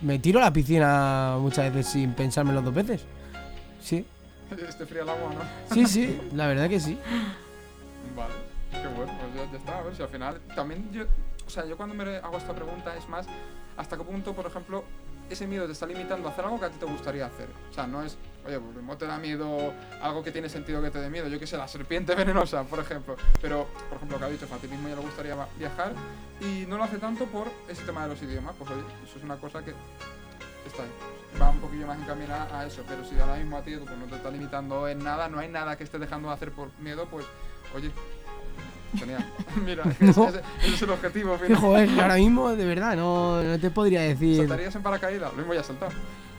Me tiro a la piscina muchas veces sin pensármelo dos veces. Sí, Este frío el agua, ¿no? sí, sí, la verdad que sí. Vale, qué bueno, pues ya, ya está. A ver si al final también yo, o sea, yo cuando me hago esta pregunta es más hasta qué punto, por ejemplo, ese miedo te está limitando a hacer algo que a ti te gustaría hacer. O sea, no es, oye, pues mismo te da miedo algo que tiene sentido que te dé miedo. Yo que sé, la serpiente venenosa, por ejemplo. Pero, por ejemplo, lo que ha dicho, a ti mismo ya le gustaría viajar y no lo hace tanto por ese tema de los idiomas. Pues oye, eso es una cosa que está ahí. Va un poquillo más encaminada a eso, pero si ahora mismo a ti pues, no te está limitando en nada, no hay nada que estés dejando de hacer por miedo, pues oye, genial. Mira, ese, No. ese- ese es el objetivo. Final. joder, ahora mismo, de verdad, no, no te podría decir. ¿Saltarías en paracaídas? Lo mismo ya has saltado.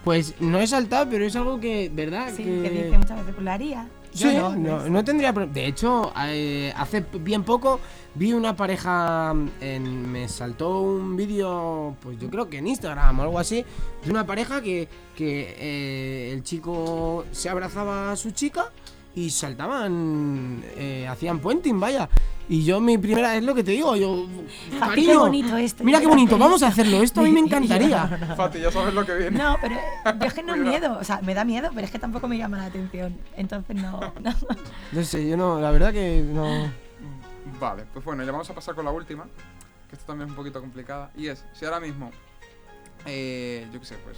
Pues no he saltado, pero es algo que, ¿verdad? Sí, que... que dice muchas veces, pues lo haría. Yo Sí, no, no, no tendría De hecho, eh, hace bien poco vi una pareja. En, me saltó un vídeo, pues yo creo que en Instagram o algo así, de una pareja que, que eh, el chico se abrazaba a su chica y saltaban, eh, hacían puenting, vaya. Y yo, mi primera, es lo que te digo, yo. Fati, Cariño, qué bonito esto, mira qué bonito, vamos a hacer hacerlo, esto a mí me encantaría. Fati, ya sabes lo que viene. No, pero yo es que no es miedo. O sea, me da miedo, pero es que tampoco me llama la atención. Entonces no. no. No sé, yo no, la verdad que no. Vale, pues bueno, ya vamos a pasar con la última, que esto también es un poquito complicada, y es, si ahora mismo, eh, yo qué sé, pues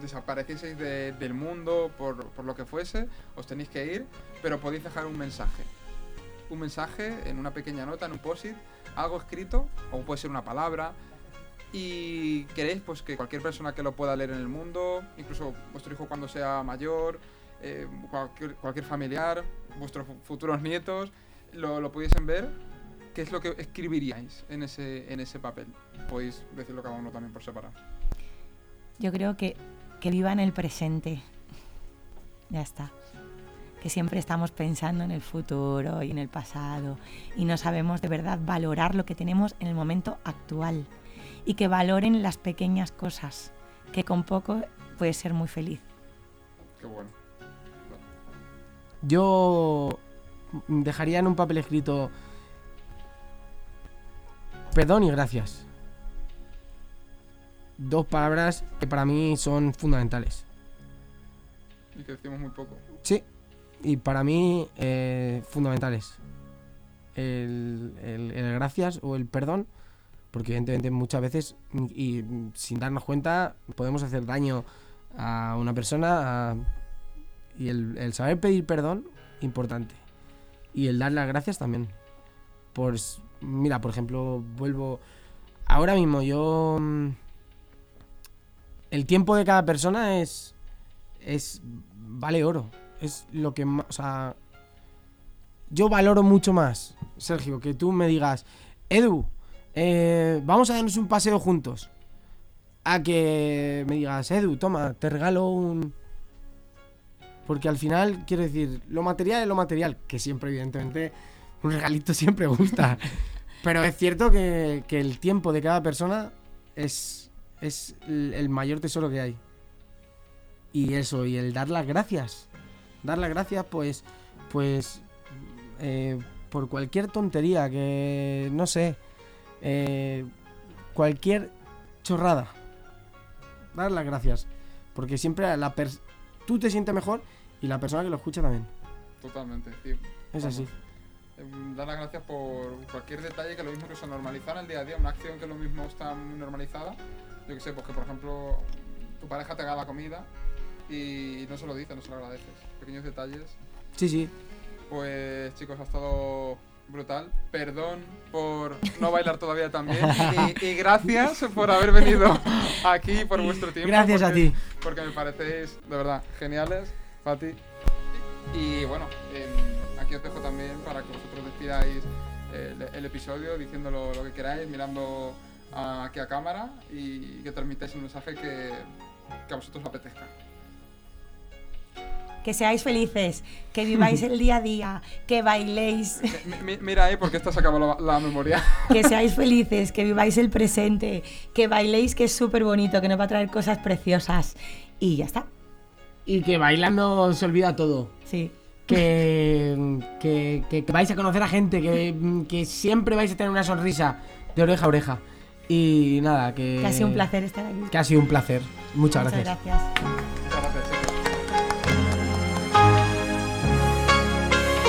desaparecieseis de- del mundo por, por lo que fuese, os tenéis que ir, pero podéis dejar un mensaje. Un mensaje en una pequeña nota, en un post-it, algo escrito, o puede ser una palabra, y queréis pues que cualquier persona que lo pueda leer en el mundo, incluso vuestro hijo cuando sea mayor, eh, cualquier, familiar, vuestros fu- futuros nietos, lo, lo pudiesen ver, ¿qué es lo que escribiríais en ese, en ese papel? Podéis decirlo cada uno también por separado. Yo creo que, que viva en el presente. Ya está. Que siempre estamos pensando en el futuro y en el pasado y no sabemos de verdad valorar lo que tenemos en el momento actual. Y que valoren las pequeñas cosas, que con poco puedes ser muy feliz. Qué bueno. Yo dejaría en un papel escrito perdón y gracias. Dos palabras que para mí son fundamentales. Y que decimos muy poco. Sí, y para mí eh, fundamentales. El, el- el gracias o el perdón, porque evidentemente muchas veces y, sin darnos cuenta podemos hacer daño a una persona a- y el, el saber pedir perdón, importante. Y el dar las gracias también. Pues, mira, por ejemplo, vuelvo... Ahora mismo yo... El tiempo de cada persona es... Es... Vale oro. Es lo que más... O sea... Yo valoro mucho más, Sergio, que tú me digas, Edu, eh, vamos a darnos un paseo juntos. A que me digas, Edu, toma, te regalo un... Porque al final, quiero decir, lo material es lo material, que siempre, evidentemente, un regalito siempre gusta. Pero es cierto que, que el tiempo de cada persona es, es el mayor tesoro que hay. Y eso, y el dar las gracias. Dar las gracias, pues, pues, eh, por cualquier tontería que, no sé, eh, cualquier chorrada. Dar las gracias. Porque siempre la tú te sientes mejor y la persona que lo escucha también. Totalmente. sí. Es así. Em, Dar las gracias por cualquier detalle que lo mismo que se normalizar en el día a día, una acción que lo mismo está normalizada. Yo que sé, pues que por ejemplo tu pareja te haga la comida y no se lo dice, no se lo agradeces. Pequeños detalles. Sí, sí. Pues chicos, ha estado brutal. Perdón por no bailar todavía tan bien. Y, y gracias por haber venido aquí, por vuestro tiempo. Gracias a porque- ti. Porque me parecéis, de verdad, geniales, Pati. Y bueno, em, aquí os dejo también para que vosotros despidáis el, el episodio diciendo lo, que queráis, mirando a- aquí a cámara y que transmitáis un mensaje que, que a vosotros os apetezca. Que seáis felices, que viváis el día a día, que bailéis, Mi- mi- mira ahí, porque esta se acabó la, la memoria. que seáis felices, que viváis el presente, que bailéis, que es súper bonito, que nos va a traer cosas preciosas. Y ya está. Y que bailando se olvida todo. Sí. Que, que, que- que vais a conocer a gente, que, que siempre vais a tener una sonrisa de oreja a oreja. Y nada, que... Que ha sido un placer estar aquí. Que ha sido un placer. Muchas, Muchas gracias. gracias.